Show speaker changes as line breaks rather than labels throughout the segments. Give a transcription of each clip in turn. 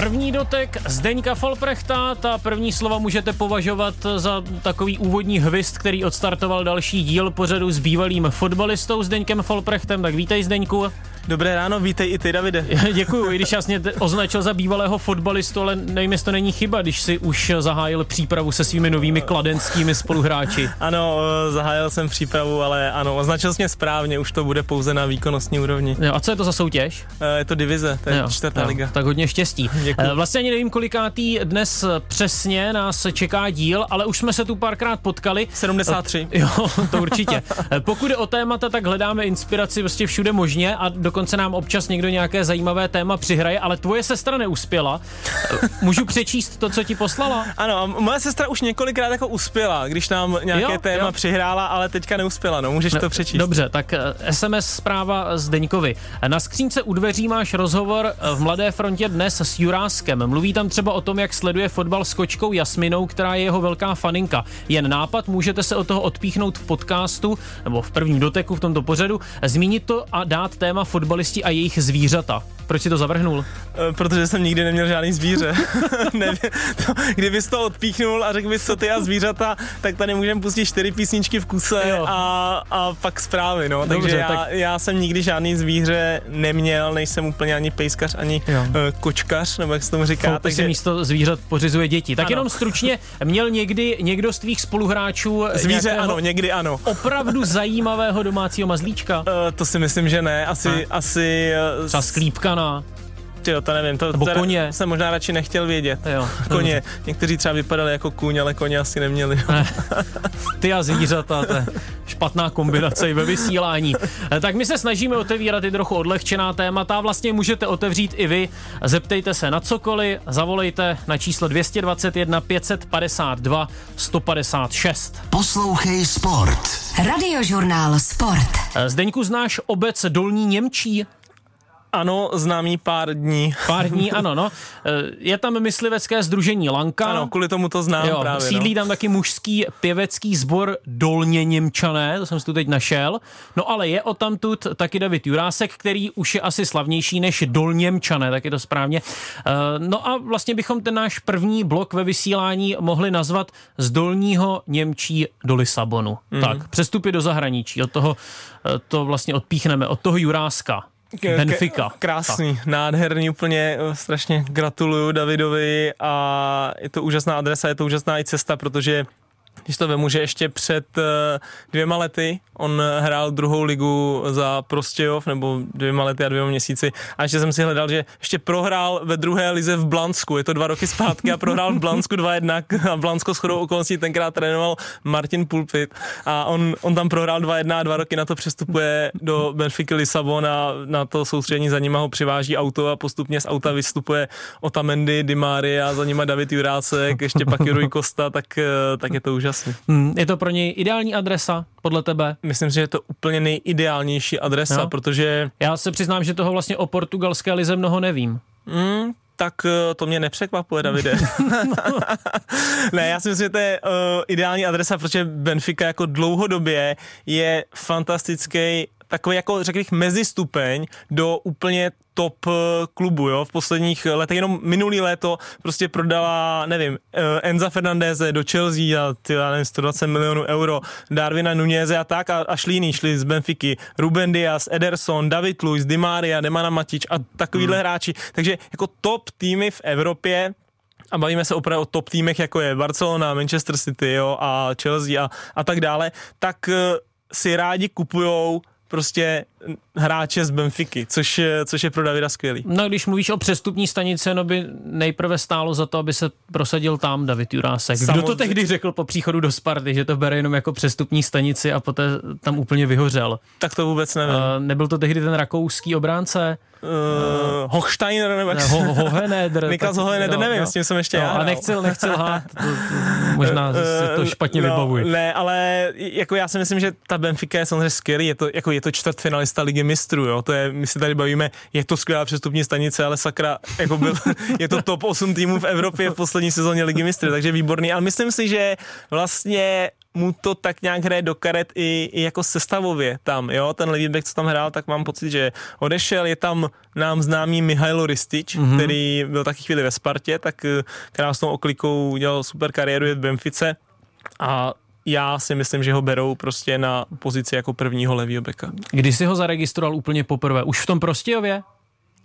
První dotek Zdeňka Folprechta, ta první slova můžete považovat za takový úvodní hvist, který odstartoval další díl pořadu s bývalým fotbalistou Zdeňkem Folprechtem, tak vítej Zdeňku.
Dobré ráno, vítej i ty, Davide.
Děkuji, i když jasně označil za bývalého fotbalistu, ale nevím, jestli to není chyba, když si už zahájil přípravu se svými novými kladenskými spoluhráči.
Ano, eh, zahájil jsem přípravu, ale ano, označil jsi mě správně, už to bude pouze na výkonnostní úrovni.
Jo, a co je to za soutěž?
Eh, je to divize, to je jo, čtvrtá jo, liga.
Tak hodně štěstí. Děkuji. Eh, vlastně ani nevím, kolikátý dnes přesně nás čeká díl, ale už jsme se tu párkrát potkali.
73.
Jo, to určitě. Pokud je o témata, tak hledáme inspiraci prostě všude možně a dokonce nám občas někdo nějaké zajímavé téma přihraje, ale tvoje sestra neuspěla. Můžu přečíst to, co ti poslala?
Ano, moje sestra už několikrát jako uspěla, když nám nějaké jo, téma jo. přihrála, ale teďka neuspěla, no, můžeš no, to přečíst.
Dobře, tak SMS eh, zpráva z Deňkovi. Na skřínce u dveří máš rozhovor v Mladé frontě dnes s Juráskem. Mluví tam třeba o tom, jak sleduje fotbal s kočkou Jasminou, která je jeho velká faninka. Jen nápad, můžete se od toho odpíchnout v podcastu nebo v prvním doteku v tomto pořadu, zmínit to a dát téma fotbalisti a jejich zvířata. Proč si to zavrhnul?
E, protože jsem nikdy neměl žádný zvíře. Nevím, to, kdybys to odpíchnul a řekl bys, co ty a zvířata, tak tady můžeme pustit čtyři písničky v kuse a, a pak zprávy, no. Dobře, Takže já, tak... já jsem nikdy žádný zvíře neměl, nejsem úplně ani pejskař, ani jo. uh, kočkař, nebo jak se tomu říká.
Fou, takže si místo zvířat pořizuje děti. Tak ano. jenom stručně, měl někdy někdo z tvých spoluhráčů
Zvíře ano, někdy ano.
Opravdu zajímavého domácího mazlíčka? Uh,
to si myslím, že ne. Asi, ne. asi...
Uh, Třeba sklípkana.
Jo, to nevím, to
Nebo koně.
jsem možná radši nechtěl vědět. Jo, koně, někteří třeba vypadali jako kůň, ale koně asi neměli. Ne.
Ty a zvířata, to je špatná kombinace i ve vysílání. Tak my se snažíme otevírat i trochu odlehčená témata, vlastně můžete otevřít i vy. Zeptejte se na cokoliv, zavolejte na číslo 221 552 156.
Poslouchej Sport. Radiožurnál Sport.
Zdeňku, znáš obec Dolní Němčí?
Ano, známý pár dní.
Pár dní, ano, no. Eh, je tam myslivecké združení Lanka.
Ano, kvůli tomu to znám jo, právě.
Sídlí
no.
tam taky mužský pěvecký sbor Dolně Němčané, to jsem si tu teď našel. No ale je o tamtud taky David Jurásek, který už je asi slavnější než Dolněmčané, tak je to správně. Eh, no a vlastně bychom ten náš první blok ve vysílání mohli nazvat z Dolního Němčí do Lisabonu. Mm. Tak, přestupy do zahraničí, od toho eh, to vlastně odpíchneme, od toho Juráska. Benfica.
Krásný, tak. nádherný, úplně eh, strašně gratuluju Davidovi a je to úžasná adresa, je to úžasná i cesta, protože když to vemu, že ještě před eh, dvěma lety on hrál druhou ligu za Prostějov, nebo dvěma lety a dvěma měsíci. A ještě jsem si hledal, že ještě prohrál ve druhé lize v Blansku. Je to dva roky zpátky a prohrál v Blansku 2-1 a Blansko s chodou okolností tenkrát trénoval Martin Pulpit a on, on tam prohrál 2-1 a dva roky na to přestupuje do Benfica Lisabon a na to soustředění za nima ho přiváží auto a postupně z auta vystupuje Otamendi, Di Maria, za nima David Jurácek, ještě pak Rui Costa, tak, eh, tak je to úžasné.
Hmm, je to pro něj ideální adresa podle tebe?
Myslím si, že je to úplně nejideálnější adresa, no. protože...
Já se přiznám, že toho vlastně o portugalské lize mnoho nevím.
Mm, tak eh, to mě nepřekvapuje, Davide. ne, já si myslím, že to je uh, ideální adresa, protože Benfica jako dlouhodobě je fantastický takový jako řekl bych mezistupeň do úplně top eh, klubu, jo, v posledních letech, jenom minulý léto prostě prodala, nevím, eh, Enza Fernandeze do Chelsea a ty, já nevím, 120 milionů euro, Darwina Nuneze a tak a, a šli jiný, šli z Benfiky, Ruben Diaz, Ederson, David Luiz, Di Maria, Demana Matič a takovýhle hmm. hráči, takže jako top týmy v Evropě a bavíme se opravdu o top týmech, jako je Barcelona, Manchester City jo, a Chelsea a, a tak dále, tak eh, si rádi kupujou prostě hráče z Benfiky, což, což je pro Davida skvělý.
No když mluvíš o přestupní stanici, no by nejprve stálo za to, aby se prosadil tam David Jurásek. Kdo to tehdy řekl po příchodu do Sparty, že to bere jenom jako přestupní stanici a poté tam úplně vyhořel?
Tak to vůbec nevím. Uh,
nebyl to tehdy ten rakouský obránce?
Uh, Hochsteiner nebo
jak ne, ho, Hoheneder.
Niklas Hoheneder, nevím, jo. s tím jsem ještě
no,
já.
A nechcel, nechcel hát, to, to, možná uh, si to špatně no, vybavuji.
Ne, ale jako já si myslím, že ta Benfica je samozřejmě skvělý, je to, jako je to čtvrtfinalista ligy mistrů, jo, to je, my si tady bavíme, je to skvělá přestupní stanice, ale sakra, jako byl, je to top 8 týmů v Evropě v poslední sezóně ligy mistrů, takže výborný, ale myslím si, že vlastně mu to tak nějak hraje do karet i, i jako sestavově tam, jo, ten levý back, co tam hrál, tak mám pocit, že odešel, je tam nám známý Mihailo Ristič, mm-hmm. který byl taky chvíli ve Spartě, tak eh, krásnou oklikou udělal super kariéru, je v Benfice. A já si myslím, že ho berou prostě na pozici jako prvního levýho beka.
Kdy jsi ho zaregistroval úplně poprvé? Už v tom Prostějově?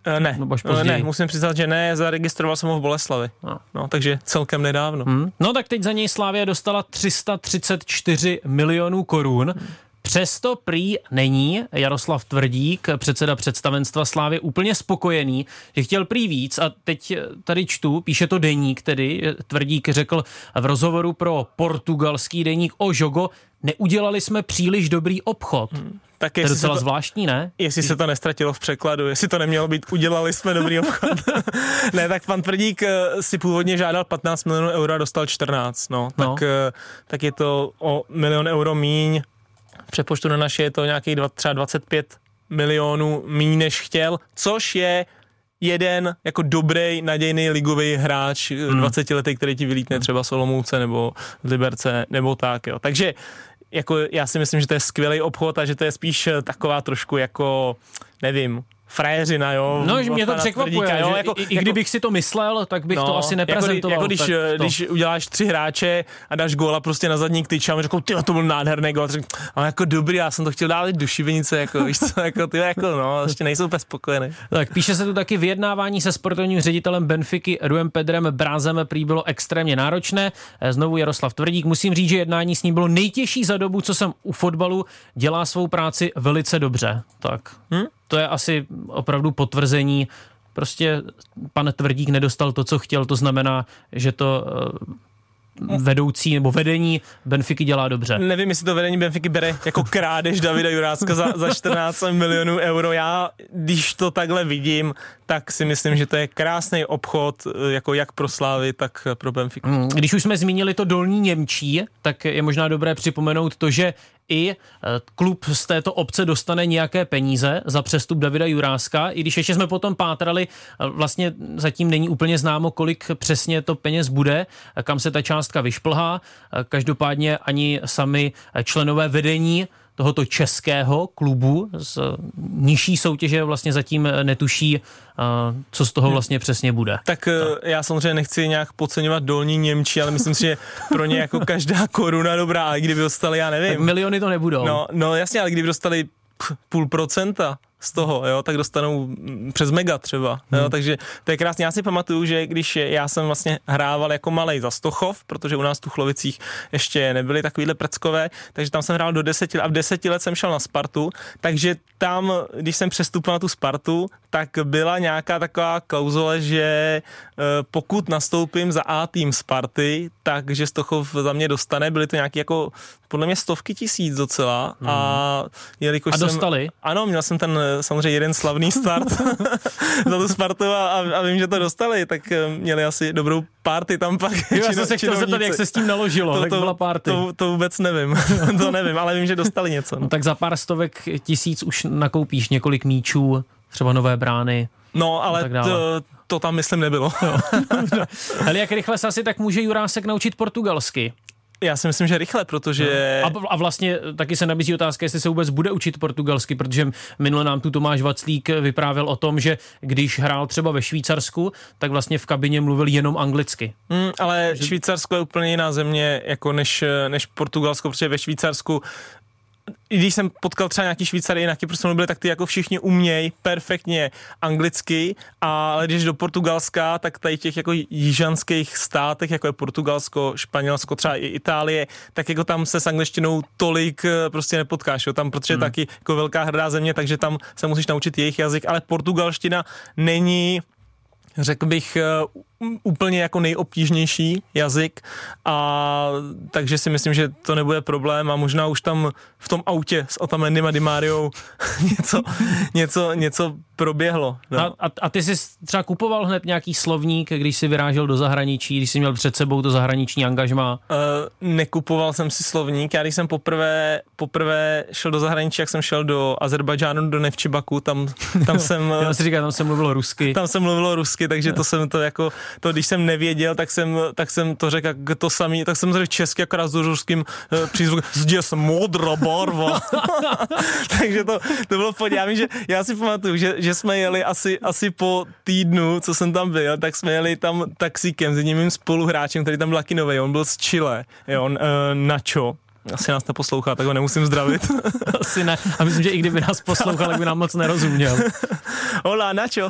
Uh, ne, uh, ne, musím přiznat, že ne, zaregistroval jsem ho v Boleslavi, no. No, takže celkem nedávno.
Hmm. No tak teď za něj Slávě dostala 334 milionů korun. Hmm. Přesto prý není Jaroslav Tvrdík, předseda představenstva Slávy, úplně spokojený, že chtěl prý víc a teď tady čtu, píše to deník tedy, Tvrdík řekl v rozhovoru pro portugalský deník o Jogo, neudělali jsme příliš dobrý obchod. Hmm. Tak to je docela to, zvláštní, ne?
Jestli se to nestratilo v překladu, jestli to nemělo být, udělali jsme dobrý obchod. ne, tak pan Tvrdík eh, si původně žádal 15 milionů euro a dostal 14, no. Tak, no. Eh, tak je to o milion euro míň, přepočtu na naše je to nějakých třeba 25 milionů méně než chtěl, což je jeden jako dobrý, nadějný ligový hráč, hmm. 20 letý, který ti vylítne hmm. třeba Solomouce nebo Liberce nebo tak, jo. Takže jako já si myslím, že to je skvělý obchod a že to je spíš taková trošku jako, nevím, frajeřina, jo.
No, že mě to překvapuje, tvrdíka, jo, jako, i, i, jako, kdybych si to myslel, tak bych no, to asi neprezentoval.
Jako, jako když, to. když uděláš tři hráče a dáš góla prostě na zadní tyč a řekl, ty to byl nádherný gól, řekl, ale jako dobrý, já jsem to chtěl dát do šibenice, jako, víš co, jako ty, jako no, ještě nejsou úplně spokojený.
Tak píše se tu taky vyjednávání se sportovním ředitelem Benfiky Ruem Pedrem Brázem prý bylo extrémně náročné. Znovu Jaroslav Tvrdík, musím říct, že jednání s ním bylo nejtěžší za dobu, co jsem u fotbalu, dělá svou práci velice dobře. Tak. Hm? To je asi opravdu potvrzení. Prostě pan Tvrdík nedostal to, co chtěl, to znamená, že to eh, vedoucí nebo vedení Benfiky dělá dobře.
Nevím, jestli to vedení Benfiky bere jako krádež Davida Jurácka za, za 14 milionů euro. Já, když to takhle vidím, tak si myslím, že to je krásný obchod, eh, jako jak pro Slávy, tak pro Benfiku. Hmm,
když už jsme zmínili to dolní Němčí, tak je možná dobré připomenout to, že i eh, klub z této obce dostane nějaké peníze za přestup Davida Juráska, i když ještě jsme potom pátrali, eh, vlastně zatím není úplně známo, kolik přesně to peněz bude, kam se ta částka vyšplhá. Každopádně ani sami členové vedení tohoto českého klubu z nižší soutěže vlastně zatím netuší, co z toho hmm. vlastně přesně bude.
Tak, tak. já samozřejmě nechci nějak podceňovat dolní Němčí, ale myslím si, že pro ně jako každá koruna dobrá, ale kdyby dostali, já nevím. Tak
miliony to nebudou.
No, no jasně, ale kdyby dostali půl procenta, z toho, jo, tak dostanou přes mega třeba, hmm. jo, takže to je krásně. Já si pamatuju, že když já jsem vlastně hrával jako malej za Stochov, protože u nás tu Chlovicích ještě nebyly takovýhle prckové, takže tam jsem hrál do deseti let a v deseti let jsem šel na Spartu, takže tam, když jsem přestupil na tu Spartu, tak byla nějaká taková klauzule, že e, pokud nastoupím za A tým Sparty, takže Stochov za mě dostane, byly to nějaké jako podle mě stovky tisíc docela hmm. a jelikož
a dostali?
Jsem, ano, měl jsem ten samozřejmě jeden slavný start za tu Spartu a, a, vím, že to dostali, tak eh, měli asi dobrou party tam pak.
Jo, já jsem se chtěl zeptat, jak se s tím naložilo, to, jak to, byla party.
To, to vůbec nevím, to nevím, ale vím, že dostali něco. No.
no tak za pár stovek tisíc už nakoupíš několik míčů, třeba nové brány.
No, ale to, to tam myslím nebylo.
Ale jak rychle se asi tak může Jurásek naučit portugalsky?
Já si myslím, že rychle, protože...
No. A, a vlastně taky se nabízí otázka, jestli se vůbec bude učit portugalsky, protože minule nám tu Tomáš Vaclík vyprávěl o tom, že když hrál třeba ve Švýcarsku, tak vlastně v kabině mluvil jenom anglicky.
Mm, ale že... Švýcarsko je úplně jiná země jako než, než Portugalsko, protože ve Švýcarsku když jsem potkal třeba nějaký Švýcary na Kypru byli, tak ty jako všichni umějí perfektně anglicky, ale když do Portugalska, tak tady těch jako jižanských státech, jako je Portugalsko, Španělsko, třeba i Itálie, tak jako tam se s angličtinou tolik eh, prostě nepotkáš, jo, tam, protože hmm. taky jako velká hrdá země, takže tam se musíš naučit jejich jazyk, ale portugalština není řekl bych, eh, úplně jako nejobtížnější jazyk a takže si myslím, že to nebude problém a možná už tam v tom autě s Otamendym a Dimariou něco, něco, něco proběhlo.
No. A, a, a ty jsi třeba kupoval hned nějaký slovník, když jsi vyrážel do zahraničí, když jsi měl před sebou to zahraniční angažma? Uh,
nekupoval jsem si slovník, já když jsem poprvé, poprvé šel do zahraničí, jak jsem šel do Azerbajdžánu, do Nevčibaku, tam, tam jsem...
já si říkal, tam jsem mluvil rusky.
Tam jsem mluvil rusky, takže to jsem to jako to, když jsem nevěděl, tak jsem, tak jsem to řekl jako to samý, tak jsem řekl česky akorát s ruským uh, přízvukem, zděs modrá barva. Takže to, to bylo v já vím, že já si pamatuju, že, že jsme jeli asi, asi po týdnu, co jsem tam byl, tak jsme jeli tam taxíkem s jedním spoluhráčem, který tam byl taky nový, on byl z Chile, jo, on, uh, Nacho, asi nás neposlouchá, tak ho nemusím zdravit.
Asi ne. A myslím, že i kdyby nás poslouchal, tak by nám moc nerozuměl.
Hola, načo?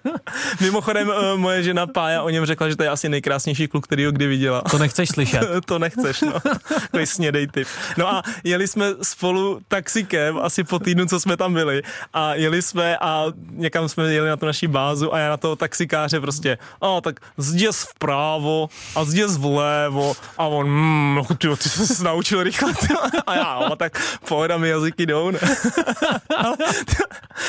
Mimochodem, eh, moje žena Pája o něm řekla, že to je asi nejkrásnější kluk, který ho kdy viděla.
To nechceš slyšet.
to nechceš, no. Takový snědej typ. No a jeli jsme spolu taxikem asi po týdnu, co jsme tam byli. A jeli jsme a někam jsme jeli na tu naší bázu a já na toho taxikáře prostě, a tak zděs vpravo a zděs vlevo a on, mm, ty, ty se naučil to rychle. A já, o, tak pohoda mi jazyky jdou. Ne? ale,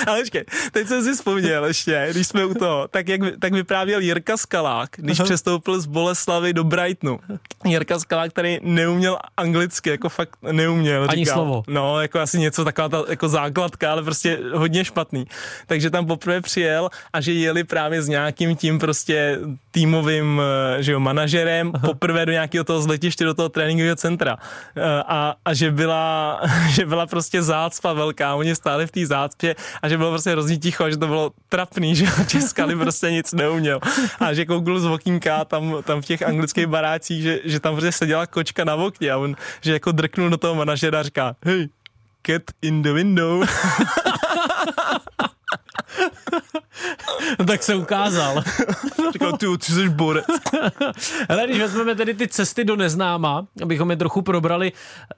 ale ještě, teď jsem si vzpomněl ještě, když jsme u toho, tak, jak, tak vyprávěl Jirka Skalák, když Aha. přestoupil z Boleslavy do Brightonu. Jirka Skalák, který neuměl anglicky, jako fakt neuměl.
Ani říkal. slovo.
No, jako asi něco taková ta jako základka, ale prostě hodně špatný. Takže tam poprvé přijel a že jeli právě s nějakým tím prostě týmovým eh, že jo, manažerem Aha. poprvé do nějakého toho zletiště, do toho tréninkového centra a, a že, byla, že byla prostě zácpa velká, oni stáli v té zácpě a že bylo prostě hrozně ticho a že to bylo trapný, že Českali prostě nic neuměl a že koukl z okýnka tam, tam v těch anglických barácích, že, že tam prostě seděla kočka na okně a on, že jako drknul do toho manažera a říká, hej, cat in the window.
no tak se ukázal.
Říkal, ty, ty jsi borec.
Ale když vezmeme tedy ty cesty do neznáma, abychom je trochu probrali,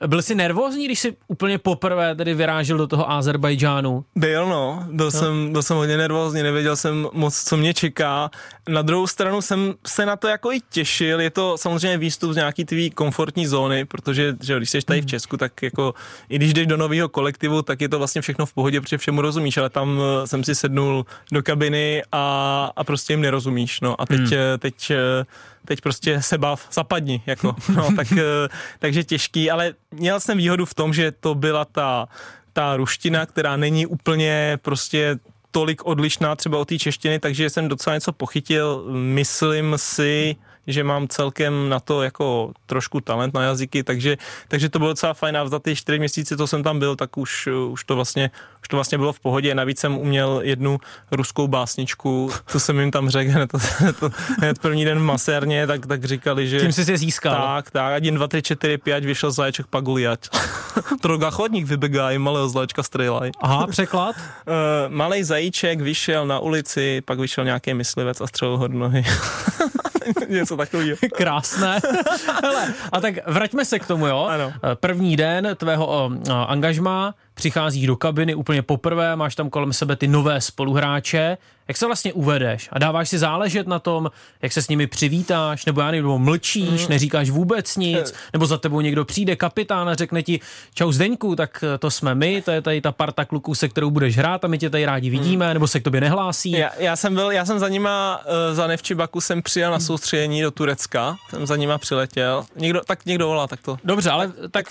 byl jsi nervózní, když jsi úplně poprvé tedy vyrážel do toho Azerbajdžánu?
Byl no, byl, no. Jsem, byl jsem hodně nervózní, nevěděl jsem moc, co mě čeká. Na druhou stranu jsem se na to jako i těšil, je to samozřejmě výstup z nějaký tvý komfortní zóny, protože že když jsi tady v hmm. Česku, tak jako i když jdeš do nového kolektivu, tak je to vlastně všechno v pohodě, protože všemu rozumíš, ale tam eh, jsem si sednul do kabiny a, a prostě jim nerozumíš, no. A teď, hmm. Eh, teď, eh, teď prostě se bav, zapadni, jako, no, tak, eh, takže těžký, ale měl jsem výhodu v tom, že to byla ta, ta ruština, která není úplně prostě tolik odlišná třeba od té češtiny, takže jsem docela něco pochytil, myslím si, že mám celkem na to jako trošku talent na jazyky, takže, takže to bylo docela fajn a za ty čtyři měsíce, co jsem tam byl, tak už, už, to vlastně, už to vlastně bylo v pohodě. Navíc jsem uměl jednu ruskou básničku, to jsem jim tam řekl hned, to, to, hned první den v masérně, tak, tak říkali, že...
Tím jsi se získal.
Tak, tak, 1, 2, 3, 4, 5, vyšel zaječek paguliať. Troga chodník vybegá, malého zaječka strelaj.
Aha, překlad? Uh,
malý zajíček vyšel na ulici, pak vyšel nějaký myslivec a střelil ho do nohy. Něco takového.
Krásné. Hele, a tak vraťme se k tomu, jo.
Ano.
První den tvého o, o, angažmá, přicházíš do kabiny úplně poprvé, máš tam kolem sebe ty nové spoluhráče, jak se vlastně uvedeš a dáváš si záležet na tom, jak se s nimi přivítáš, nebo já nebo mlčíš, mm. neříkáš vůbec nic, eh. nebo za tebou někdo přijde, kapitán a řekne ti, čau Zdeňku, tak to jsme my, to je tady ta parta kluků, se kterou budeš hrát a my tě tady rádi mm. vidíme, nebo se k tobě nehlásí.
Já, já jsem byl, já jsem za nima, uh, za Nevčibaku jsem přijel na soustředění do Turecka, jsem za nima přiletěl, někdo, tak někdo volá, tak to.
Dobře, ale tak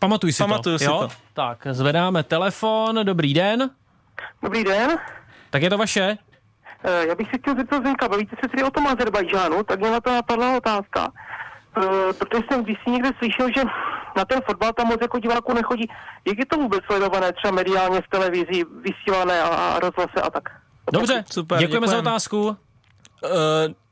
pamatuj si
Pamatuju
to.
si jo? to.
Tak, zvedáme telefon, dobrý den.
Dobrý den.
Tak je to vaše?
Eh, já bych se chtěl zeptat Zenka, bavíte se tedy o tom Azerbajdžánu, tak mě na to napadla otázka. Uh, protože jsem když si někde slyšel, že na ten fotbal tam moc jako diváků nechodí. Jak je to vůbec sledované třeba mediálně v televizi, vysílané a, a rozhlase a tak?
Dobře, super. Děkujeme děkujem. za otázku. Uh,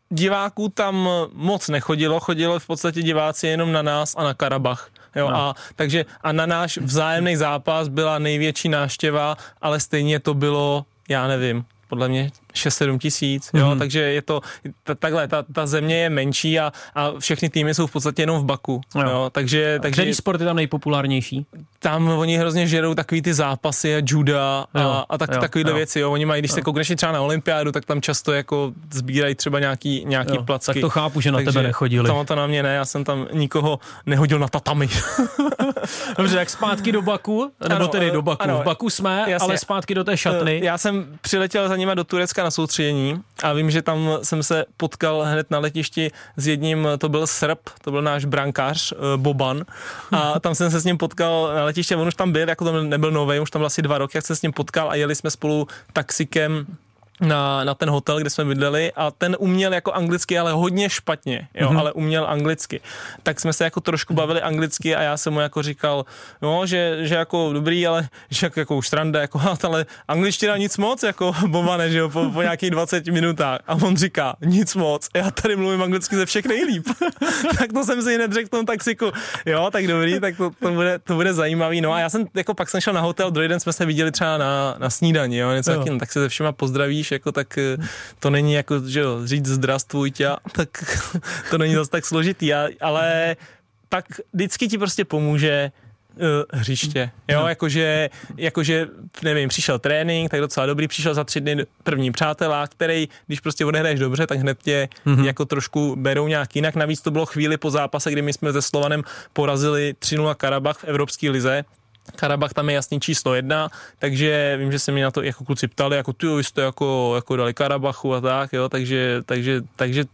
diváků tam moc nechodilo, chodilo v podstatě diváci jenom na nás a na Karabach. Jo, no. a, takže a na náš vzájemný zápas byla největší náštěva, ale stejně to bylo, já nevím, podle mě 6-7 tisíc, jo, mm-hmm. takže je to t- takhle, ta, ta země je menší a, a všechny týmy jsou v podstatě jenom v Baku, jo, jo takže,
takže... Který sport je tam nejpopulárnější?
Tam oni hrozně žerou takový ty zápasy a juda a, jo, a tak, jo, takovýhle jo. věci, jo, oni mají, když jo. se koukneš třeba na olympiádu, tak tam často jako sbírají třeba nějaký, nějaký jo, placky.
Tak to chápu, že na takže tebe nechodili.
Tam to na mě ne, já jsem tam nikoho nehodil na tatami.
Dobře, tak zpátky do Baku, nebo ano, tedy do Baku. Ano, v Baku jsme, jasně. ale zpátky do té šatny.
Já jsem přiletěl za nimi do Turecka Turecka na soustředění a vím, že tam jsem se potkal hned na letišti s jedním, to byl Srb, to byl náš brankář, eh, Boban. A tam jsem se s ním potkal na letiště, on už tam byl, jako tam nebyl nový, už tam byl asi dva roky, jak se s ním potkal a jeli jsme spolu taxikem na, na ten hotel, kde jsme bydleli a ten uměl jako anglicky, ale hodně špatně, jo, mm-hmm. ale uměl anglicky. Tak jsme se jako trošku bavili anglicky a já jsem mu jako říkal, no, že, že jako dobrý, ale že jako, jako už stranda, jako, ale angličtina nic moc, jako bomane, že jo, po, po nějakých 20 minutách. A on říká, nic moc, já tady mluvím anglicky ze všech nejlíp. tak to jsem si hned řekl v tom taxiku, jo, tak dobrý, tak to, to, bude, to bude zajímavý. No a já jsem, jako pak jsem šel na hotel, druhý den jsme se viděli třeba na, na snídani, jo, něco jo. Taky, no, tak se se všema pozdravíš, jako tak eh, to není jako, že jo, říct zdravstvuj tě, tak to není zase tak složitý, ale pak vždycky ti prostě pomůže uh, hřiště. Jo, no. jakože, jakože, nevím, přišel trénink, tak docela dobrý, přišel za tři dny první přátelá, který, když prostě odehraješ dobře, tak hned tě mm-hmm. jako trošku berou nějak jinak. Navíc to bylo chvíli po zápase, kdy my jsme se Slovanem porazili 3-0 Karabach v Evropské lize, Karabach tam je jasný číslo jedna, takže vím, že se mi na to jako kluci ptali, jako ty vy jste jako, jako dali Karabachu a tak, jo, takže, takže, takže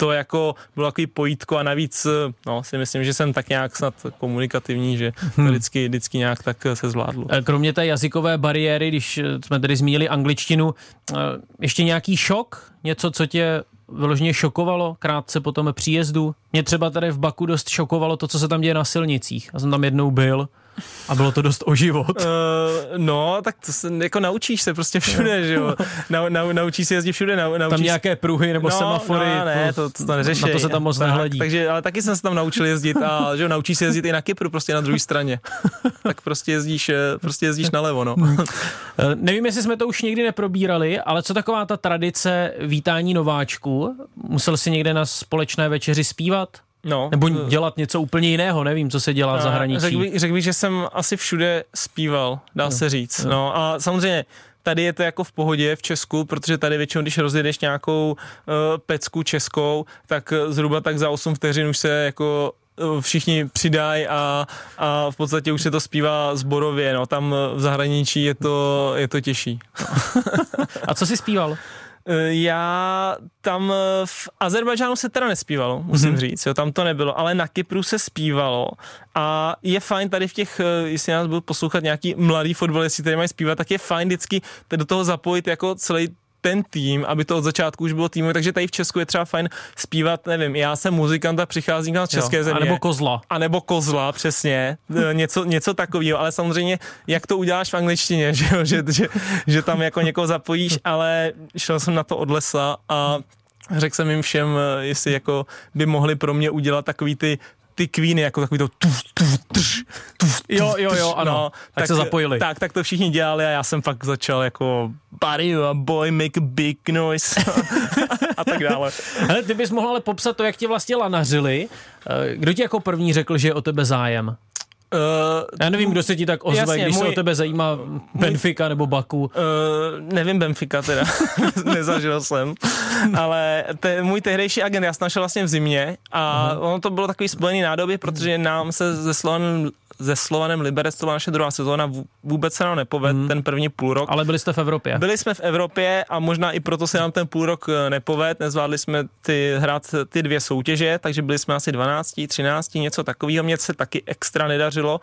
to jako bylo takový pojítko a navíc no, si myslím, že jsem tak nějak snad komunikativní, že to hmm. vždycky, vždycky nějak tak se zvládlo.
Eh, kromě té jazykové bariéry, když jsme tady zmínili angličtinu, eh, ještě nějaký šok? Něco, co tě vyloženě šokovalo krátce po tom příjezdu? Mě třeba tady v Baku dost šokovalo to, co se tam děje na silnicích. Já jsem tam jednou byl a bylo to dost o život. Uh,
no, tak to se, jako naučíš se prostě všude, že jo. Na, na, naučíš se jezdit všude. Na, naučíš
tam nějaké pruhy nebo no, semafory.
No, ne, to, to, to neřeší.
Na to se tam moc
tak,
nehledí.
Takže, ale taky jsem se tam naučil jezdit a že jo, naučíš se jezdit i na Kypru, prostě na druhé straně. tak prostě jezdíš, eh, prostě jezdíš nalevo, no.
Eh, nevím, jestli jsme to už někdy neprobírali, ale co taková ta tradice vítání nováčku? Musel si někde na společné večeři zpívat? No, Nebo dělat něco úplně jiného, nevím, co se dělá v zahraničí.
Řekl bych, řek bych, že jsem asi všude zpíval, dá no. se říct. No. no a samozřejmě tady je to jako v pohodě v Česku, protože tady většinou, když rozjedeš nějakou uh, pecku českou, tak zhruba tak za 8 vteřin už se jako uh, všichni přidají a, a v podstatě už se to zpívá zborově, no tam v zahraničí je to, je to těžší.
a co jsi zpíval?
Eh, já tam eh, v Azerbajdžánu se teda nespívalo, musím mm-hmm. říct, jo, tam to nebylo, ale na Kypru se zpívalo a je fajn tady v těch, eh, jestli nás budou poslouchat nějaký mladý fotbalisti, kteří mají zpívat, tak je fajn vždycky do toho zapojit jako celý ten tým, aby to od začátku už bylo tým, takže tady v Česku je třeba fajn zpívat, nevím, já jsem muzikant a přicházím z české jo, země. A
nebo kozla.
A nebo kozla, přesně, e, něco, něco takového, ale samozřejmě, jak to uděláš v angličtině, že, jo, že, že, že tam jako někoho zapojíš, ale šel jsem na to od lesa a řekl jsem jim všem, e, jestli jako by mohli pro mě udělat takový ty ty kvíny, jako takový to tuf, tuf, tš,
tuf, Jo, jo, jo, ano. No, tak, tak se zapojili.
Tak, tak to všichni dělali a já jsem fakt začal jako buddy, boy, make a big noise a tak dále.
Hele, ty bys mohl ale popsat to, jak ti vlastně lanařili. Eh, kdo ti jako první řekl, že je o tebe zájem? Uh, Já nevím, kdo se ti tak ozve, jasně, když můj, se o tebe zajímá Benfica nebo Baku. Uh,
nevím Benfica teda, nezažil jsem, ale te, můj tehdejší agent, já snažil vlastně v zimě a uh-huh. ono to bylo takový spojený nádoby, protože nám se ze Slovanem se Slovanem Liberec, to byla naše druhá sezóna, vůbec se nám nepovedl hmm. ten první půl rok.
Ale byli jste v Evropě.
Byli jsme v Evropě a možná i proto se nám ten půl rok eh, nepovedl, nezvládli jsme ty, hrát ty dvě soutěže, takže byli jsme asi 12, 13, něco takového, mě se taky extra nedařilo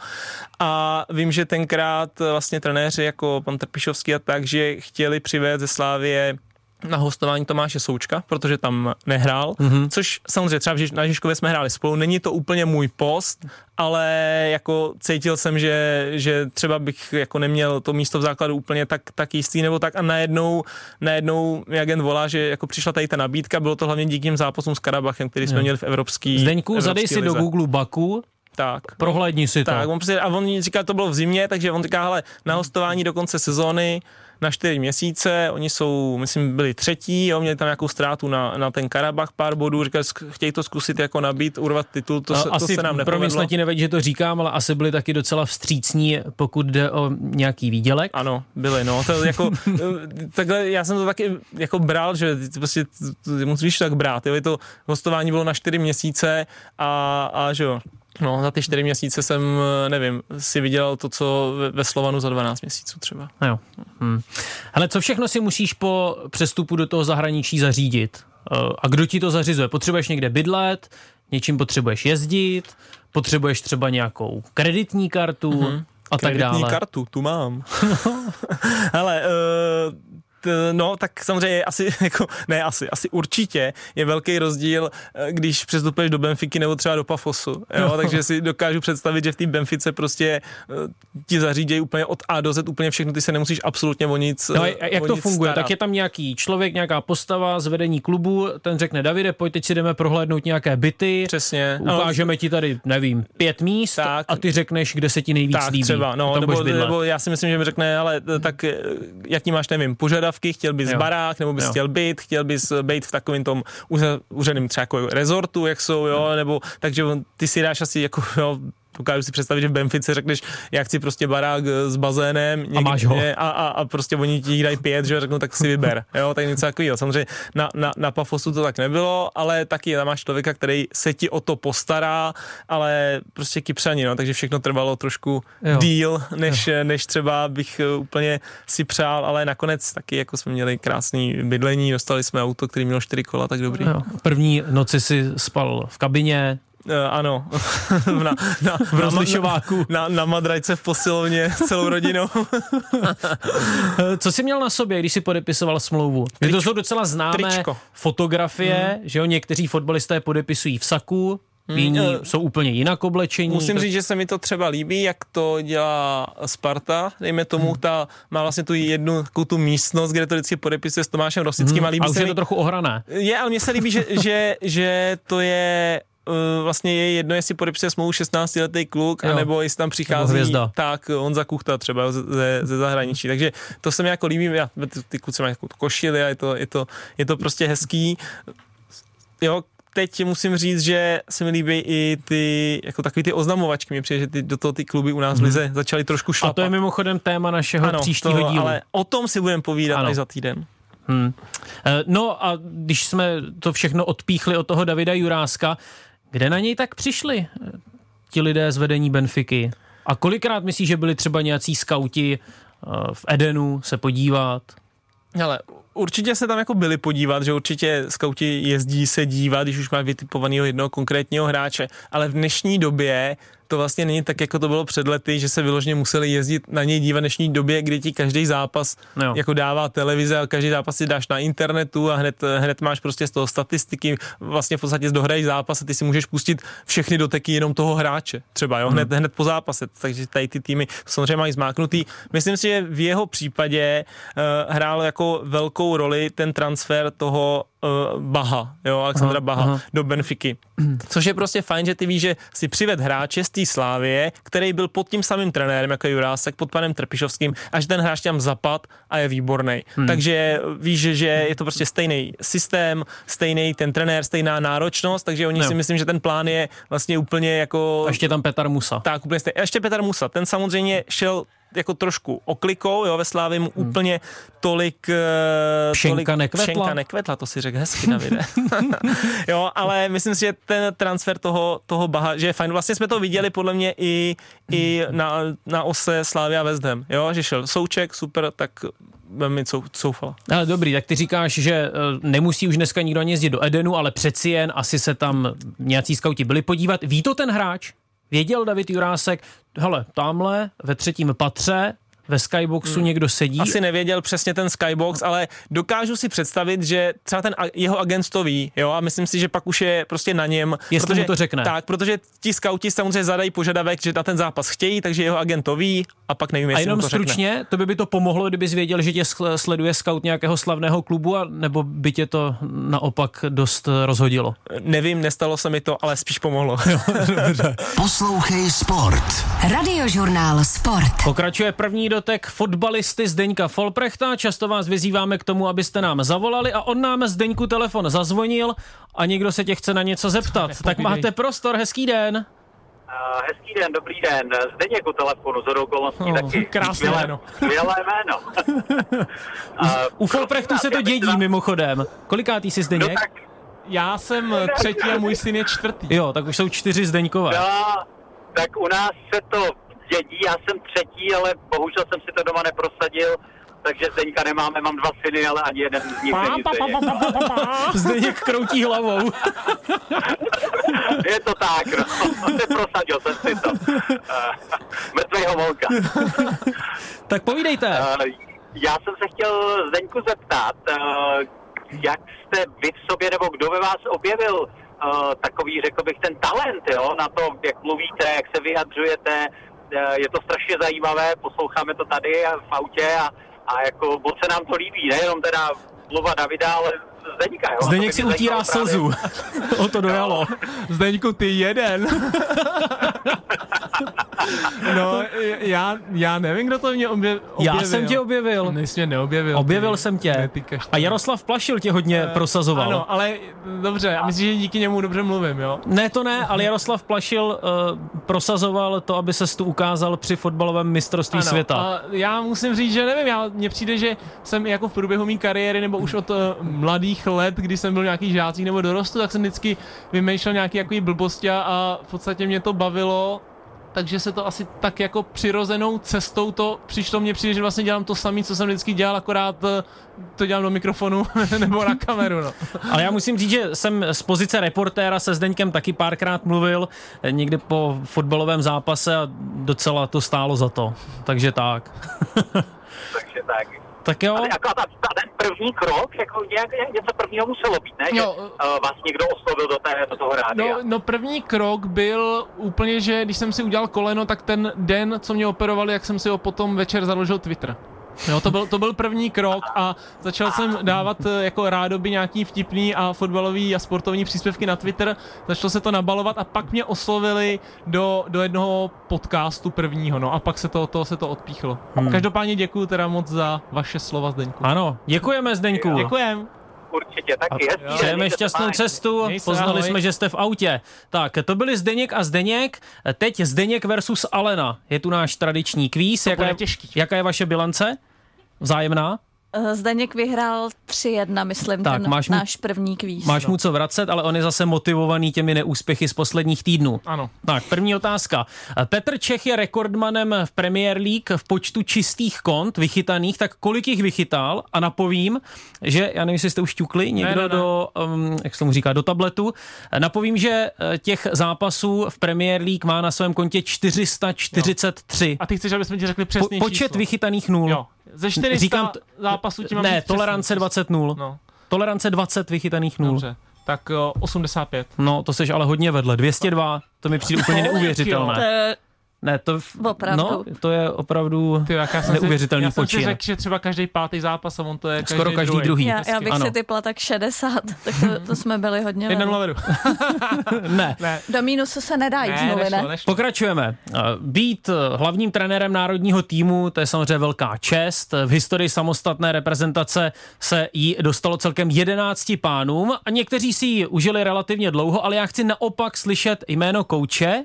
a vím, že tenkrát vlastně trenéři jako pan Trpišovský a tak, že chtěli přivést ze Slávie na hostování Tomáše Součka, protože tam nehrál, mm-hmm. což samozřejmě třeba na Žižkově jsme hráli spolu, není to úplně můj post, ale jako cítil jsem, že, že třeba bych jako neměl to místo v základu úplně tak, tak jistý nebo tak a najednou, najednou mi agent volá, že jako přišla tady ta nabídka, bylo to hlavně díky těm zápasům s Karabachem, který jsme jo. měli v evropský
Zdeňku, zadej si do Google Baku,
tak.
Prohlédni si
tak, to. On prostě, a on říká, to bylo v zimě, takže on říká, hele, na hostování do konce sezóny na čtyři měsíce, oni jsou, myslím, byli třetí, jo, měli tam nějakou ztrátu na, na ten Karabach pár bodů, říkali, chtějí to zkusit jako nabít, urvat titul, to, se, asi, to se nám nepovedlo.
Promiň, ti nevadí, že to říkám, ale asi byli taky docela vstřícní, pokud jde o nějaký výdělek.
Ano, byli, no, to jako, takhle já jsem to taky jako bral, že prostě musíš tak brát, jo, to hostování bylo na čtyři měsíce a, a že jo, No, za ty čtyři měsíce jsem, nevím, si vydělal to, co ve Slovanu za 12 měsíců třeba.
Jo. Hm. Ale co všechno si musíš po přestupu do toho zahraničí zařídit? Eh, a kdo ti to zařizuje? Potřebuješ někde bydlet, něčím potřebuješ jezdit, potřebuješ třeba nějakou kreditní kartu mm-hmm. a
tak
dále.
Kreditní kartu, tu mám. Hele, uh, t, no, tak samozřejmě asi, jako, ne asi, asi určitě je velký rozdíl, eh, když přestupuješ do Benfiky nebo třeba do Pafosu, jo, no. takže si dokážu představit, že v té Benfice prostě eh, ti zařídějí úplně od A do Z úplně všechno, ty se nemusíš absolutně o nic
No a jak
o
to
nic
funguje?
starat.
Tak je tam nějaký člověk, nějaká postava z vedení klubu, ten řekne Davide, pojď teď si jdeme prohlédnout nějaké byty,
Přesně.
ukážeme ti tady, nevím, pět míst
Tak.
a ty řekneš, kde se ti nejvíc
tak
líbí.
třeba, no, nebo, nebo, já si myslím, že mi řekne, ale eh, tak eh, jaký máš, nevím, požadavky, chtěl bys
Jo.
barák, nebo bys
Jo.
chtěl být, chtěl bys být v takovém tom úředném třeba jako rezortu, jak jsou, jo, nebo takže on- ty si dáš asi jako, jo, dokážu si představit, že v Benfice řekneš, já chci prostě barák eh, s bazénem někde,
máš ho.
A, a, a, prostě oni ti dají pět, že jo, řeknu, tak si vyber, jo, tak něco takového. Samozřejmě na, na, na Pafosu to tak nebylo, ale taky tam máš člověka, který se ti o to postará, ale prostě kypřani, no, takže všechno trvalo trošku
Jo.
díl, než, než třeba bych eh, úplně si přál, ale nakonec taky jako jsme měli krásný bydlení, dostali jsme auto, který mělo čtyři kola, tak dobrý.
Jo. První noci si spal v kabině,
ano, na, na,
v rozlišováku.
Na, na, na madrajce v posilovně s celou rodinou.
Eh, Co jsi měl na sobě, když jsi podepisoval smlouvu? Trič, to jsou docela známé
tričko.
fotografie, že jo, někteří fotbalisté podepisují v saku, jiní
eh,
jsou úplně jinak oblečení.
Musím
tak-
říct, že se mi to třeba líbí, jak to dělá Sparta. Dejme tomu, ta má vlastně tu jednu takovou tu místnost, kde to vždycky podepisuje s Tomášem Rosickým a líbí
a už
se
je
mi,
to trochu ohrané.
Je, ale mně se líbí, že, že, že to je vlastně je jedno, jestli podepisuje smlouvu 16-letý kluk,
Jo.
anebo jestli tam přichází
hvězda.
tak Honza Kuchta třeba ze, ze, zahraničí. Takže to se mi jako líbí, já, ty, ty kluci mají jako košily a je to, je, to, je to prostě hezký. Jo, teď musím říct, že se mi líbí i ty, jako takový ty oznamovačky, mě přijde, že ty, do toho ty kluby u nás v Lize začaly trošku
A
šlapat.
to je mimochodem téma našeho
ano,
příštího
to,
dílu.
ale o tom si budeme povídat
Ano.
až za týden.
Hmm. Eh, No a když jsme to všechno odpíchli od toho Davida Juráska, kde na něj tak přišli eh, ti lidé z vedení Benfiky? A kolikrát myslíš, že byli třeba nějací skauti eh, v Edenu se podívat?
Ale určitě se tam jako byli podívat, že určitě skauti jezdí se dívat, když už máš vytipovaného jednoho konkrétního hráče, ale v dnešní době to vlastně není tak, jako to bylo před lety, že se vyloženě museli jezdit na něj dívat v dnešní době, kdy ti každý zápas
No.
jako dává televize a každý zápas si dáš na internetu a hned, hned máš prostě z toho statistiky, vlastně v podstatě dohrají zápas a ty si můžeš pustit všechny doteky jenom toho hráče, třeba jo, hned, hned po zápase, takže tady ty týmy samozřejmě mají zmáknutý. Myslím si, že v jeho případě uh, hrál jako velkou roli ten transfer toho uh, Baha, jo, Alexandra
Aha,
Baha
aha.
do Benfiky. Což je prostě fajn, že ty víš, že si přived hráče z té Slávie, který byl pod tím samým trenérem jako Jurásek, pod panem Trpišovským, a že ten hráč tam zapad a je výborný. Hmm. Takže víš, že, je to prostě stejný systém, stejný ten trenér, stejná náročnost, takže oni
Jo.
si myslím, že ten plán je vlastně úplně jako...
A ještě tam Petar Musa.
Tak, úplně stejný. A ještě Petr Musa, ten samozřejmě šel jako trošku oklikou, jo, ve Slávě mu hmm. úplně tolik... eh,
Pšenka
tolik,
nekvetla?
Pšenka nekvetla, to si řekl hezky, Davide. jo, ale myslím si, že ten transfer toho, toho Baha, že je fajn. Vlastně jsme to viděli podle mě i, i na, na ose Slávia West Ham, jo, že šel Souček, super, tak mi sou, soufala.
Ale dobrý, tak ty říkáš, že eh, nemusí už dneska nikdo ani jezdit do Edenu, ale přeci jen asi se tam nějací skauti byli podívat. Ví to ten hráč? Věděl David Jurásek, hele, tamhle ve třetím patře ve skyboxu hmm. někdo sedí.
Asi nevěděl přesně ten skybox, ale dokážu si představit, že třeba ten a- jeho agent to ví, jo, a myslím si, že pak už je prostě na něm.
Jestli
protože,
mu to řekne.
Tak, protože ti skauti samozřejmě zadají požadavek, že na ten zápas chtějí, takže jeho agent to ví a pak nevím,
a
jestli
jenom
mu to řekne.
stručně, to by by to pomohlo, kdybys věděl, že tě sl- sleduje scout nějakého slavného klubu, a nebo by tě to naopak dost rozhodilo?
Nevím, nestalo se mi to, ale spíš pomohlo.
Poslouchej Sport.
Radiožurnál Sport.
Pokračuje první dotek fotbalisty Zdeňka Folprechta. Často vás vyzýváme k tomu, abyste nám zavolali a on nám Zdeňku telefon zazvonil a někdo se tě chce na něco zeptat. Tak máte prostor, hezký den.
Uh, hezký den, dobrý den. Zdeněk u telefonu, z okolností
Oh,
taky.
krásné jméno.
Skvělé jméno. uh,
U Folprechtu se to dědí mimochodem. Kolikátý jsi
No
Zdeněk?
tak,
Já jsem třetí a můj syn je čtvrtý.
Jo, tak už jsou čtyři Zdeňkové.
no, tak u nás se to dědí, já jsem třetí, ale bohužel jsem si to doma neprosadil, takže Zdeňka nemáme, mám dva syny, ale ani jeden z nich není Zdeněk.
Zdeněk kroutí hlavou.
Je to tak, no. Neprosadil jsem si to. Uh, mrtvejho volka.
tak povídejte.
Uh, Já jsem se chtěl Zdeňku zeptat, uh, jak jste vy v sobě, nebo kdo ve vás objevil takový, řekl bych, ten talent, jo, na to, jak mluvíte, jak se vyjadřujete, je to strašně zajímavé, posloucháme to tady v autě a, a jako moc se nám to líbí, nejenom teda mluva Davida, ale Zdeňka, jo.
Zdeněk si utírá slzu. o to dojalo.
Zdeňku, ty jeden. no, já, já nevím, kdo to mě obje, objevil.
Já jsem tě objevil.
Nejsi mě neobjevil.
Objevil
ty,
jsem tě. A Jaroslav Plašil tě hodně uh, prosazoval.
Ano, ale dobře, a myslíš, že díky němu dobře mluvím, jo?
Ne, to ne, ale Jaroslav Plašil uh, prosazoval to, aby se tu ukázal při fotbalovém mistrovství ano, světa.
A já musím říct, že nevím, já, mně přijde, že jsem jako v průběhu mé kariéry nebo už od uh, mladých let, kdy jsem byl nějaký žácích nebo dorostu, tak jsem vždycky vymýšlel nějaký jako blbosti a v podstatě mě to bavilo takže se to asi tak jako přirozenou cestou to přišlo mně přijde, že vlastně dělám to samé, co jsem vždycky dělal, akorát eh, to dělám do mikrofonu nebo na kameru. No.
Ale já musím říct, že jsem z pozice reportéra se Zdeňkem taky párkrát mluvil, eh, někdy po fotbalovém zápase a docela to stálo za to. Takže tak.
Takže tak.
Tak jo.
Ale jako ta, ta, ten první krok, jako nějak, něco prvního muselo být, ne? Jo. Že uh, vás někdo oslovil do, té, do toho rádia.
No, no první krok byl úplně, že když jsem si udělal koleno, tak ten den, co mě operovali, jak jsem si ho potom večer založil Twitter. Jo, to byl, to byl první krok a začal jsem dávat eh, jako rádoby nějaký vtipný a fotbalový a sportovní příspěvky na Twitter. Začalo se to nabalovat a pak mě oslovili do, do jednoho podcastu prvního, no a pak se to, to, se to odpíchlo. Hmm. Každopádně děkuji teda moc za vaše slova, Zdeňku.
Ano, děkujeme Zdeňku.
Děkujem.
Určitě, taky.
Přejeme šťastnou cestu, poznali jsme, že jste v autě. Tak, to byli Zdeněk a Zdeněk, teď Zdeněk versus Alena. Je tu náš tradiční kvíz.
jaká,
je, jaká je vaše bilance? Vzájemná?
Eh, Zdeněk vyhrál 3-1, myslím, tak, ten máš mu, náš první kvíz.
Máš mu co vracet, ale on je zase motivovaný těmi neúspěchy z posledních týdnů.
Ano.
Tak, první otázka. Petr Čech je rekordmanem v Premier League v počtu čistých kont vychytaných, tak kolik jich vychytal? A napovím, že, já nevím, jestli jste už ťukli někdo ne, ne, ne. do, um, jak se tomu říká, do tabletu. Napovím, že eh, těch zápasů v Premier League má na svém kontě 443. Jo.
A ty chceš, aby jsme ti řekli přesný
po, Počet
číslo.
vychytaných nul.
Jo. Ze 400 Říkám, t- zápasů mám
Ne, tolerance 20 nul. No. Tolerance 20 vychytaných nul.
Dobře. Tak uh, 85.
No, to seš ale hodně vedle. 202, to mi přijde úplně neuvěřitelné. Ne, to,
opravdu.
No, to je opravdu Ty, jak já jsem neuvěřitelný
si, já
počin.
Já jsem si řekl, že třeba každý pátý zápas a on to je každý
Skoro každý druhý. druhý.
Já, já bych ano. si typla tak 60, tak to, to jsme byli hodně
Jeden leveru.
ne.
ne. Do mínusu se nedá jít
ne,
nešlo,
ne? Nešlo.
Pokračujeme. Být hlavním trenérem národního týmu, to je samozřejmě velká čest. V historii samostatné reprezentace se jí dostalo celkem 11 pánům a někteří si ji užili relativně dlouho, ale já chci naopak slyšet jméno kouče,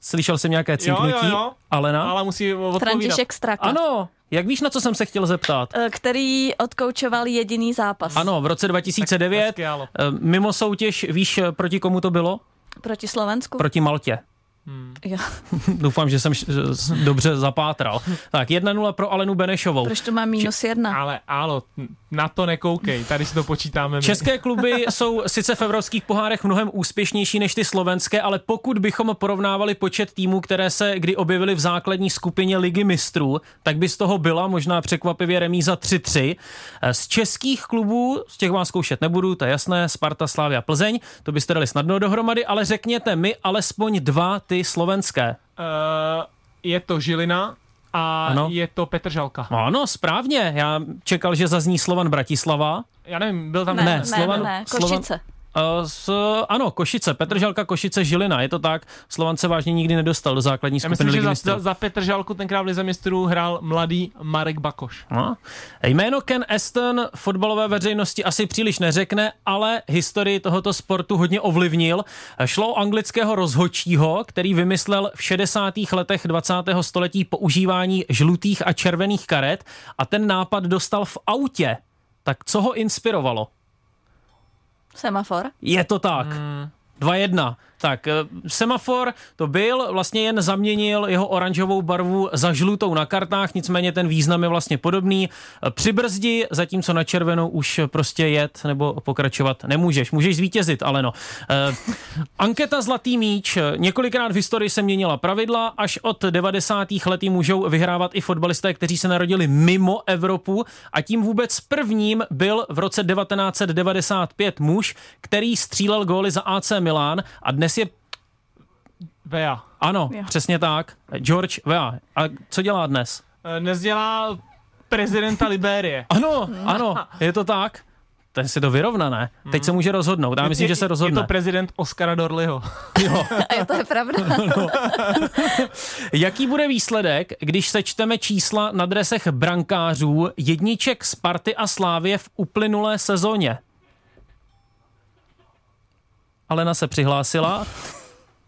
Slyšel jsem nějaké cinknutí?
Jo, jo, jo.
Alena?
Ale musí odpovídat.
František Straka.
Ano, jak víš, na co jsem se chtěl zeptat?
Eh, který odkoučoval jediný zápas.
Ano, v roce 2009. Eh, mimo soutěž, víš, proti komu to bylo?
Proti Slovensku?
Proti Maltě.
Hmm.
Doufám, že jsem dobře zapátral. Tak, 1-0 pro Alenu Benešovou.
Proč to má minus jedna?
Ale álo, na to nekoukej, tady si to počítáme. My.
České kluby jsou sice v evropských pohárech mnohem úspěšnější než ty slovenské, ale pokud bychom porovnávali počet týmů, které se kdy objevily v základní skupině Ligy mistrů, tak by z toho byla možná překvapivě remíza 3-3. Z českých klubů, z těch vás zkoušet nebudu, to je jasné, Sparta, Slávia, Plzeň, to byste dali snadno dohromady, ale řekněte mi alespoň dva ty slovenské?
Uh, je to Žilina a ano. je to Petr Žalka.
Ano, správně. Já čekal, že zazní Slovan Bratislava.
Já nevím, byl tam...
Ne, ne, Slovan, ne, ne, Košice. Slovan,
s, ano, Košice, Petr Žalka, Košice, Žilina, je to tak. Slovan se vážně nikdy nedostal do základní skupiny
myslím,
Ligy
že za, za Petr Žalku tenkrát v Lize mistrů hrál mladý Marek Bakoš.
No. Jméno Ken Aston fotbalové veřejnosti asi příliš neřekne, ale historii tohoto sportu hodně ovlivnil. Šlo o anglického rozhočího, který vymyslel v 60. letech 20. století používání žlutých a červených karet a ten nápad dostal v autě. Tak co ho inspirovalo?
Semafor?
Je to tak. Hmm. 2-1. Tak, eh, semafor to byl, vlastně jen zaměnil jeho oranžovou barvu za žlutou na kartách, nicméně ten význam je vlastně podobný. Eh, při brzdi, zatímco na červenou už prostě jet nebo pokračovat nemůžeš. Můžeš zvítězit, ale no. Eh, anketa Zlatý míč. Několikrát v historii se měnila pravidla, až od 90. let můžou vyhrávat i fotbalisté, kteří se narodili mimo Evropu a tím vůbec prvním byl v roce 1995 muž, který střílel góly za AC Milan a dnes dnes je...
Vea.
Ano, Vea. přesně tak. George Vea. A co dělá dnes?
Eh, dnes dělá prezidenta Libérie.
Ano, ano, je to tak. Ten si to vyrovná, ne? Teď se může rozhodnout. Já myslím, že se rozhodne.
Je to prezident Oscara Dorliho.
Jo. A to je pravda. No.
Jaký bude výsledek, když sečteme čísla na dresech brankářů jedniček Sparty a Slávě v uplynulé sezóně? Alena se přihlásila,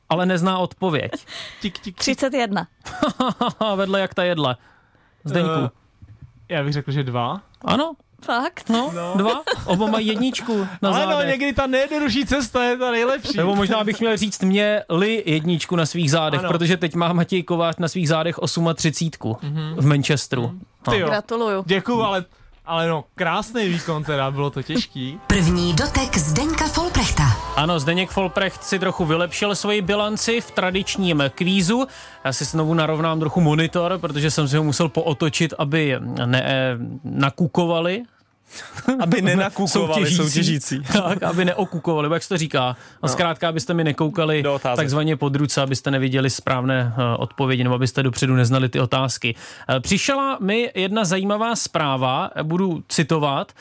ale nezná odpověď.
Tik, tik, tik. 31.
Vedle jak ta jedle. Zdeňku. Uh,
já bych řekl, že dva.
Ano,
Fakt?
No, no. dva. Oba mají jedničku na
Ale
zádech.
no, někdy ta nejjednodušší cesta je ta nejlepší.
Nebo možná bych měl říct mě li jedničku na svých zádech, ano. protože teď má Matěj Kovář na svých zádech 38 mm-hmm. v Manchesteru. Mm.
No. Gratuluju.
Děkuju, ale ale no, krásný výkon teda, bylo to těžký.
První dotek Zdeňka Folprechta.
Ano, Zdeněk Folprecht si trochu vylepšil svoji bilanci v tradičním kvízu. Já si znovu narovnám trochu monitor, protože jsem si ho musel pootočit, aby ne, nakukovali
aby nenakukovali soutěžící. soutěžící.
Tak, aby neokukovali, jak se to říká. No. Zkrátka, abyste mi nekoukali takzvaně pod ruce, abyste neviděli správné uh, odpovědi, nebo abyste dopředu neznali ty otázky. Uh, přišla mi jedna zajímavá zpráva, budu citovat,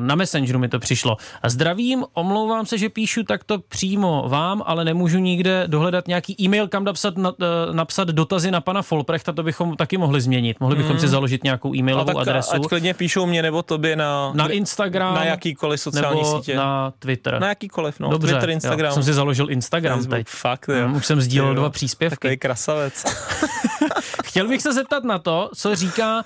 na Messengeru mi to přišlo. Zdravím, omlouvám se, že píšu takto přímo vám, ale nemůžu nikde dohledat nějaký e-mail, kam napsat, na, napsat dotazy na pana Folprechta, to bychom taky mohli změnit. Mohli bychom hmm. si založit nějakou e-mailovou tak adresu.
Ať klidně píšou mě nebo tobě na
na, Instagram,
na jakýkoliv sociální
nebo
sítě.
na Twitter.
Na jakýkoliv, no.
Dobře,
Twitter, Instagram.
Jo, jsem si založil Instagram
Facebook,
teď.
Fakt, jo.
Um, už jsem sdílel dva příspěvky.
Takový krasavec.
Chtěl bych se zeptat na to, co říká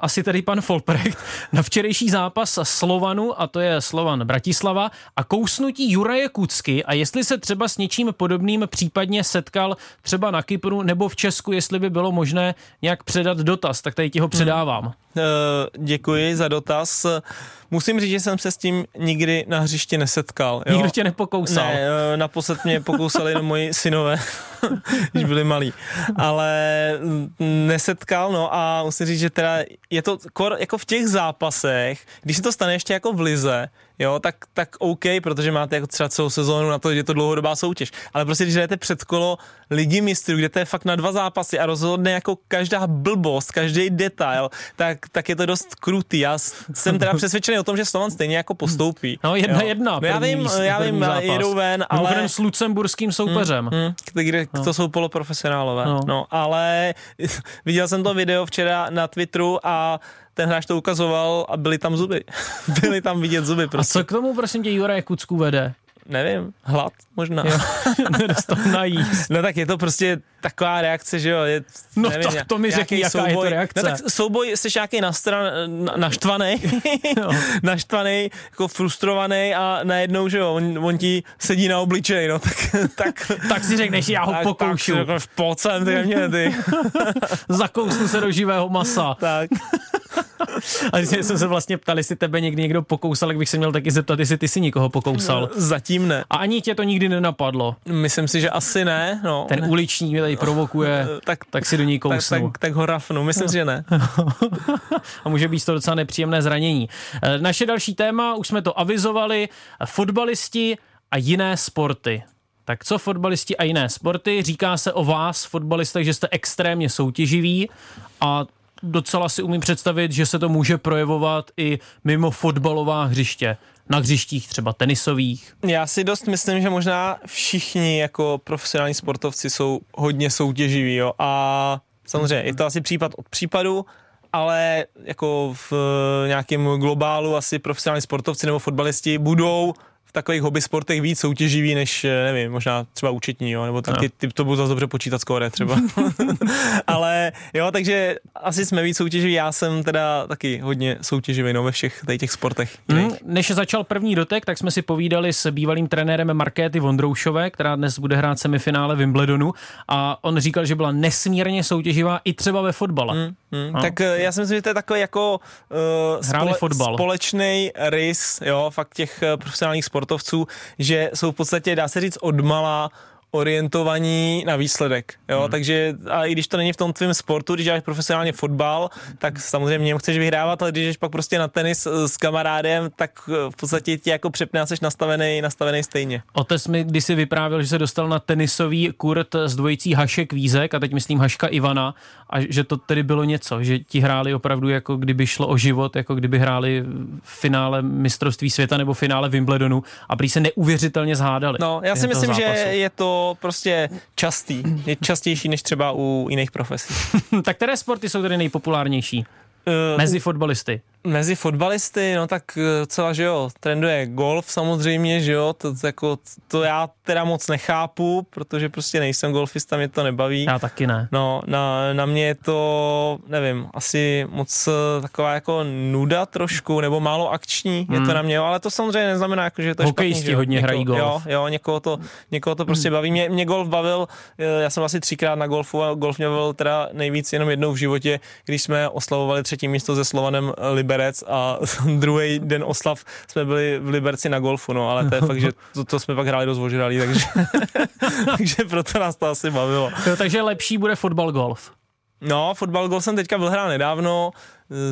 asi tady pan Folprecht na včerejší zápas Slovanu, a to je Slovan Bratislava, a kousnutí Juraje Kucky a jestli se třeba s něčím podobným případně setkal třeba na Kypru nebo v Česku, jestli by bylo možné nějak předat dotaz, tak tady ti ho předávám. Hmm.
Děkuji za dotaz. Musím říct, že jsem se s tím nikdy na hřišti nesetkal. Jo?
Nikdo tě nepokousal?
Ne, eh, naposled mě pokousali jenom moji synové, když byli malí. Ale nesetkal, no a musím říct, že teda je to kor, jako v těch zápasech, když se to stane ještě jako v lize, jo, tak, tak OK, protože máte jako třeba celou sezónu na to, že je to dlouhodobá soutěž. Ale prostě, když jdete před kolo lidi mistrů, kde to je fakt na dva zápasy a rozhodne jako každá blbost, každý detail, tak, tak je to dost krutý. Já jsem teda přesvědčený o tom, že Slovan stejně jako postoupí.
No jedna jo. jedna.
No, já vím, já vím, zápas. jedou ven, ale...
Mimochodem s lucemburským soupeřem. Hmm, hmm,
kde, no. To jsou poloprofesionálové. No. no. ale viděl jsem to video včera na Twitteru a ten hráč to ukazoval a byly tam zuby. byly tam vidět zuby prostě.
A co k tomu, prosím tě, Juraj Kucku vede?
nevím, hlad možná.
Nedostal najíst.
No tak je to prostě taková reakce, že jo. Je,
no nevím, tak to mi řekni, jaká souboj, je to reakce.
No tak souboj, jsi nějaký nastran, na, naštvaný, no. naštvaný, jako frustrovaný a najednou, že jo, on, on ti sedí na obličej, no tak...
tak, tak si řekneš, já ho tak, pokoušu. Tak,
tak, pojď sem, ty mě, ty.
Zakousnu se do živého masa.
Tak.
A když jsem se vlastně ptal, jestli tebe někdy někdo pokousal, tak bych se měl taky zeptat, jestli ty si někoho pokousal. No,
zatím ne.
A ani tě to nikdy nenapadlo.
Myslím si, že asi ne. No.
Ten uliční mě tady provokuje, tak, tak si do ní kousnu.
Tak, tak, tak ho rafnu, myslím no. si, že ne.
A může být to docela nepříjemné zranění. E, naše další téma, už jsme to avizovali, fotbalisti a jiné sporty. Tak co fotbalisti a jiné sporty? Říká se o vás, fotbalistech, že jste extrémně soutěživí a docela si umím představit, že se to může projevovat i mimo fotbalová hřiště na hřištích třeba tenisových?
Já si dost myslím, že možná všichni jako profesionální sportovci jsou hodně soutěživí jo? a samozřejmě je to asi případ od případu, ale jako v nějakém globálu asi profesionální sportovci nebo fotbalisti budou v takových hobby sportech víc soutěživý než, nevím, možná třeba účetní, jo, nebo tak, ty, ty to budou zase dobře počítat skóre třeba. Ale ale jo, takže asi jsme víc soutěživí, já jsem teda taky hodně soutěživý no, ve všech těch sportech.
Hmm, než začal první dotek, tak jsme si povídali s bývalým trenérem Markéty Vondroušové, která dnes bude hrát semifinále Wimbledonu a on říkal, že byla nesmírně soutěživá i třeba ve fotbale. Hmm,
hmm. No. Tak eh, já si myslím, že to je takový jako uh, spole-
fotbal.
společný rys, jo, fakt těch eh, profesionálních sportovců, že jsou v podstatě, dá se říct, odmala orientovaní na výsledek. Jo? Hmm. Takže a i když to není v tom tvém sportu, když děláš profesionálně fotbal, tak samozřejmě něm chceš vyhrávat, ale když jsi pak prostě na tenis s kamarádem, tak v podstatě ti jako přepne jsi nastavený, nastavený stejně.
Otec mi když si vyprávěl, že se dostal na tenisový kurt s dvojicí Hašek Vízek a teď myslím Haška Ivana a že to tedy bylo něco, že ti hráli opravdu jako kdyby šlo o život, jako kdyby hráli v finále mistrovství světa nebo finále Wimbledonu a prý se neuvěřitelně zhádali.
No, já si myslím, že je to prostě častý. Je častější než třeba u jiných profesí.
tak které sporty jsou tedy nejpopulárnější? Uh, Mezi fotbalisty.
Mezi fotbalisty, no tak eh, celá, že jo, trenduje golf samozřejmě, že jo, to, to, jako, to já teda moc nechápu, protože prostě nejsem golfista, mě to nebaví.
Já taky ne.
No, na, na mě je to, nevím, asi moc eh, taková jako nuda trošku, nebo málo akční, hmm. je to hmm. na mě, ale to samozřejmě neznamená, jako, že to je
Hokejisti
špatný,
hodně
někoho,
hrají golf.
Jo, jo, někoho to, někoho to prostě hmm. baví. Mě, mě golf bavil, eh, já jsem asi třikrát na golfu a golf mě bavil teda nejvíc jenom jednou v životě, když jsme oslavovali třetí místo se Slovanem Liberec a druhý den oslav jsme byli v Liberci na golfu, no, ale to je fakt, že to, to jsme pak hráli dost ožralí, takže, takže proto nás to asi bavilo.
Jo, takže lepší bude fotbal golf.
No, fotbal golf jsem teďka byl hrál nedávno,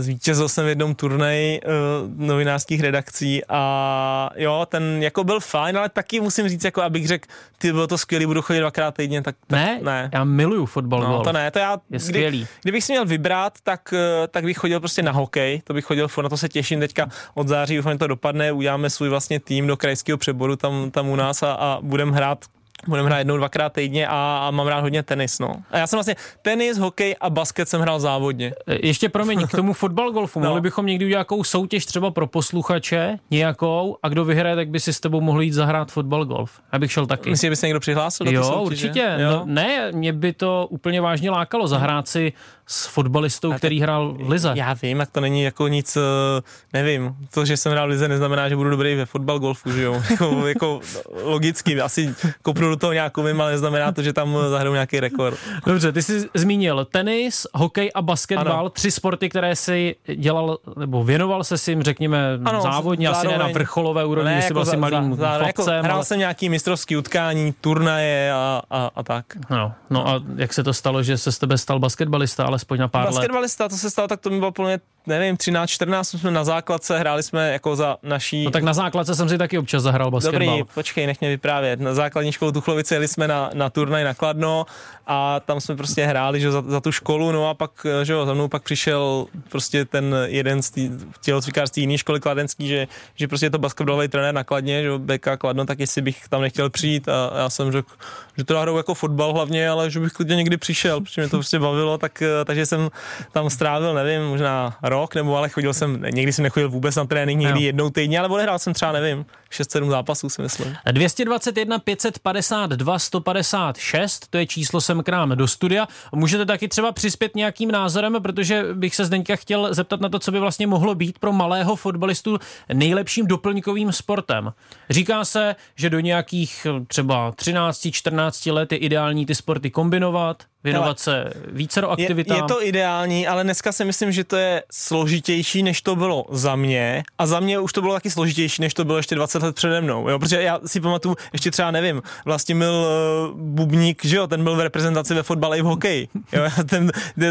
zvítězil jsem v jednom turnaji uh, novinářských redakcí a jo, ten jako byl fajn, ale taky musím říct, jako abych řekl, ty bylo to skvělý, budu chodit dvakrát týdně, tak, tak
ne, ne, já miluju fotbal, no,
to ne, to já,
je skvělý. Kdy,
kdybych si měl vybrat, tak, eh, tak bych chodil prostě na hokej, to bych chodil, na to se těším teďka od září, doufám, to dopadne, uděláme svůj vlastně tým do krajského přeboru tam, tam u nás a, a budeme hrát Budeme hrát jednou, dvakrát týdně a, a mám rád hodně tenis, no. A já jsem vlastně tenis, hokej a basket jsem hrál závodně.
E, ještě promiň, k tomu fotbal golfu, no. mohli bychom někdy udělat nějakou soutěž třeba pro posluchače, nějakou, a kdo vyhraje, tak by si s tebou mohli jít zahrát fotbal golf. Abych šel taky.
Myslím, že by se někdo přihlásil do
Jo,
soutěže?
určitě. Jo? No, ne, mě by to úplně vážně lákalo zahrát si s fotbalistou, který hrál v Lize.
Já vím, jak to není jako nic, eh, nevím. To, že jsem hrál v Lize, neznamená, že budu dobrý ve fotbal golfu, že jo? jako, jako logicky, asi kopnu do toho nějakou vím, ale neznamená to, že tam zahraju nějaký rekord.
Dobře, ty jsi zmínil tenis, hokej a basketbal, ano. tři sporty, které si dělal, nebo věnoval se si jim, řekněme, ano, závodně, zároveň, asi ne na vrcholové úrovni,
ne,
jsi byl jako asi malým za, za, chlapcem.
Jako, hrál ale... jsem nějaký mistrovský utkání, turnaje a, a, a tak.
No, no a jak se to stalo, že se z tebe stal basketbalista, ale alespoň na pár
Basketbalista,
let.
to se stalo, tak to mi bylo plně, nevím, 13, 14 jsme na základce, hráli jsme jako za naší...
No tak na základce jsem si taky občas zahrál basketbal.
Dobrý, počkej, nech mě vyprávět. Na základní školu Tuchlovice jeli jsme na, na turnaj na Kladno a tam jsme prostě hráli že za, za, tu školu, no a pak, že jo, za mnou pak přišel prostě ten jeden z tělocvikářství jiné školy kladenský, že, že prostě je to basketbalový trenér na Kladně, že jo, Beka Kladno, tak jestli bych tam nechtěl přijít a já jsem řekl, že to hraju jako fotbal hlavně, ale že bych klidně někdy přišel, protože mě to prostě bavilo, tak, takže jsem tam strávil, nevím, možná rok, nebo ale chodil jsem, někdy jsem nechodil vůbec na trénink, někdy jednou týdně, ale odehrál jsem třeba, nevím, 6-7 zápasů si myslím.
221 552 156, to je číslo sem k nám do studia. Můžete taky třeba přispět nějakým názorem, protože bych se Zdeňka chtěl zeptat na to, co by vlastně mohlo být pro malého fotbalistu nejlepším doplňkovým sportem. Říká se, že do nějakých třeba 13-14 let je ideální ty sporty kombinovat, věnovat se více aktivitám.
Je, je to ideální, ale dneska si myslím, že to je složitější, než to bylo za mě. A za mě už to bylo taky složitější, než to bylo ještě 20 let přede mnou. Jo? Protože já si pamatuju, ještě třeba nevím, vlastně byl uh, Bubník, že jo, ten byl v reprezentaci ve fotbale i v hokeji. Jo? Ten,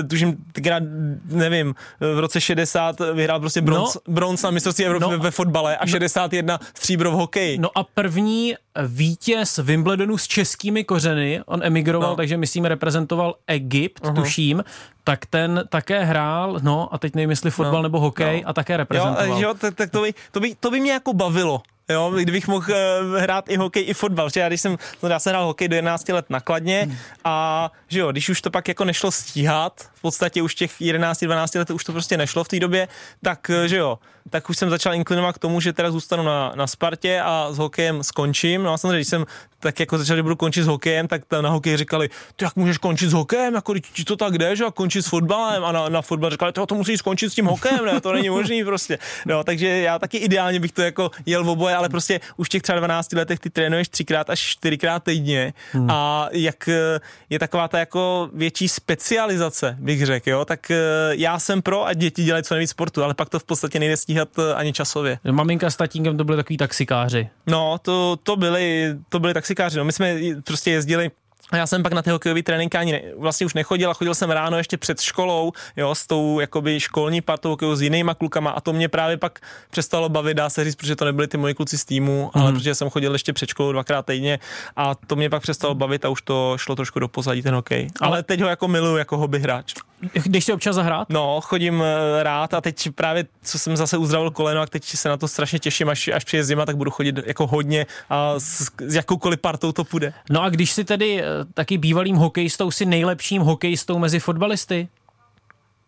tužím, tenkrát, nevím, v roce 60 vyhrál prostě bronz, no, bronz na mistrovství Evropy no, ve, ve fotbale a 61 stříbro v hokeji.
No a první vítěz Wimbledonu s českými kořeny, on emigroval, no. takže myslím reprezentoval Egypt, uh-huh. tuším, tak ten také hrál, no a teď nevím, jestli fotbal no. nebo hokej no. a také reprezentoval.
Jo, jo tak, tak to, by, to, by, to by mě jako bavilo. Jo, kdybych mohl uh, hrát i hokej, i fotbal. Že já když jsem, no, já jsem hrál hokej do 11 let nakladně hmm. a že jo, když už to pak jako nešlo stíhat, v podstatě už těch 11-12 let už to prostě nešlo v té době, tak eh, že jo, tak už jsem začal inklinovat k tomu, že teda zůstanu na, na Spartě a s hokejem skončím. No a samozřejmě, když jsem tak jako začal, že budu končit s hokejem, tak na hokej říkali, ty jak můžeš končit s hokejem, jako ti to tak jde, že a končit s fotbalem a na, na fotbal říkali, to, to musíš skončit s tím hokejem, ne, to není možný prostě. No, takže já taky ideálně bych to jako jel v oboje, ale prostě už v těch třeba 12 letech ty trénuješ třikrát až čtyřikrát týdně hmm. a jak je taková ta jako větší specializace, bych řekl, jo, tak já jsem pro a děti dělají co nejvíc sportu, ale pak to v podstatě nejde stíhat ani časově.
Maminka s tatínkem to byli takový taxikáři.
No, to, to byli, to byli taxikáři. No, my jsme prostě jezdili a já jsem pak na ty hokejové tréninky ani ne, vlastně už nechodil a chodil jsem ráno ještě před školou, jo, s tou jakoby školní partou hokejou s jinýma klukama a to mě právě pak přestalo bavit, dá se říct, protože to nebyli ty moji kluci z týmu, mm. ale protože jsem chodil ještě před školou dvakrát týdně a to mě pak přestalo bavit a už to šlo trošku do pozadí ten hokej. Ale, ale teď ho jako miluju jako hobby hráč.
Když si občas zahrát?
No, chodím eh, rád a teď právě, co jsem zase uzdravil koleno, a teď se na to strašně těším, až, až přijde zima, tak budu chodit jako hodně a s, s jakoukoliv partou to půjde.
No a když si tedy eh, taky bývalým hokejistou, si nejlepším hokejistou mezi fotbalisty?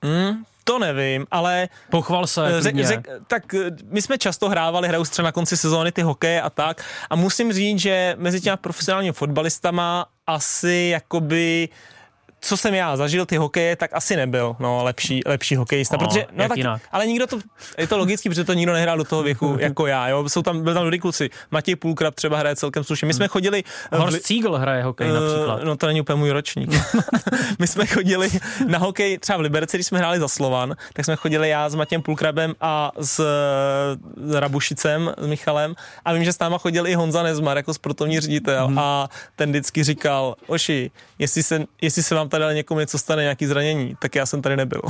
Mm, to nevím, ale...
Pochval se. Eh, řek, řek,
tak my jsme často hrávali, hraju třeba na konci sezóny ty hokeje a tak a musím říct, že mezi těmi profesionálními fotbalistama asi jakoby co jsem já zažil ty hokeje, tak asi nebyl no, lepší, lepší hokejista.
No,
protože, no, tak,
jinak?
ale nikdo to, je to logicky, protože to nikdo nehrál do toho věku jako já. Jo. Jsou tam, byl tam dobrý kluci. Matěj Půlkrab třeba hraje celkem slušně. My jsme hmm. chodili...
Horst Siegel hraje hokej například.
No to není úplně můj ročník. My jsme chodili na hokej třeba v Liberci, když jsme hráli za Slovan, tak jsme chodili já s Matějem Půlkrabem a s, s Rabušicem, s Michalem a vím, že s náma chodil i Honza Nezmar jako sportovní ředitel hmm. a ten vždycky říkal, Oši, jestli se, jestli se vám tady někomu něco stane, nějaký zranění, tak já jsem tady nebyl.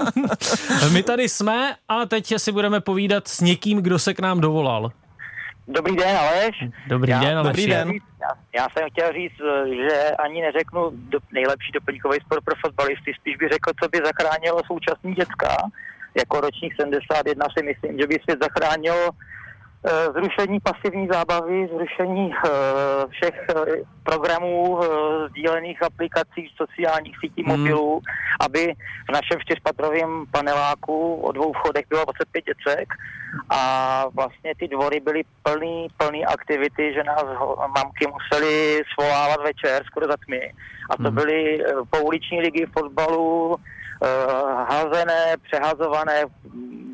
My tady jsme a teď si budeme povídat s někým, kdo se k nám dovolal.
Dobrý den, Aleš.
Dobrý
já,
den, Aleš.
Dobrý den.
Já, já jsem chtěl říct, že ani neřeknu do, nejlepší doplňkový sport pro fotbalisty, spíš bych řekl, co by zachránilo současný děcka. Jako ročník 71 si myslím, že by svět zachránil Eh, zrušení pasivní zábavy, zrušení eh, všech eh, programů, sdílených aplikací, sociálních sítí hmm. mobilů, aby v našem čtyřpatrovém paneláku o dvou vchodech bylo 25 děcek a vlastně ty dvory byly plný, plný aktivity, že nás mamky museli svolávat večer skoro za tmy. A to hmm. byly pouliční ligy fotbalu, házené, přehazované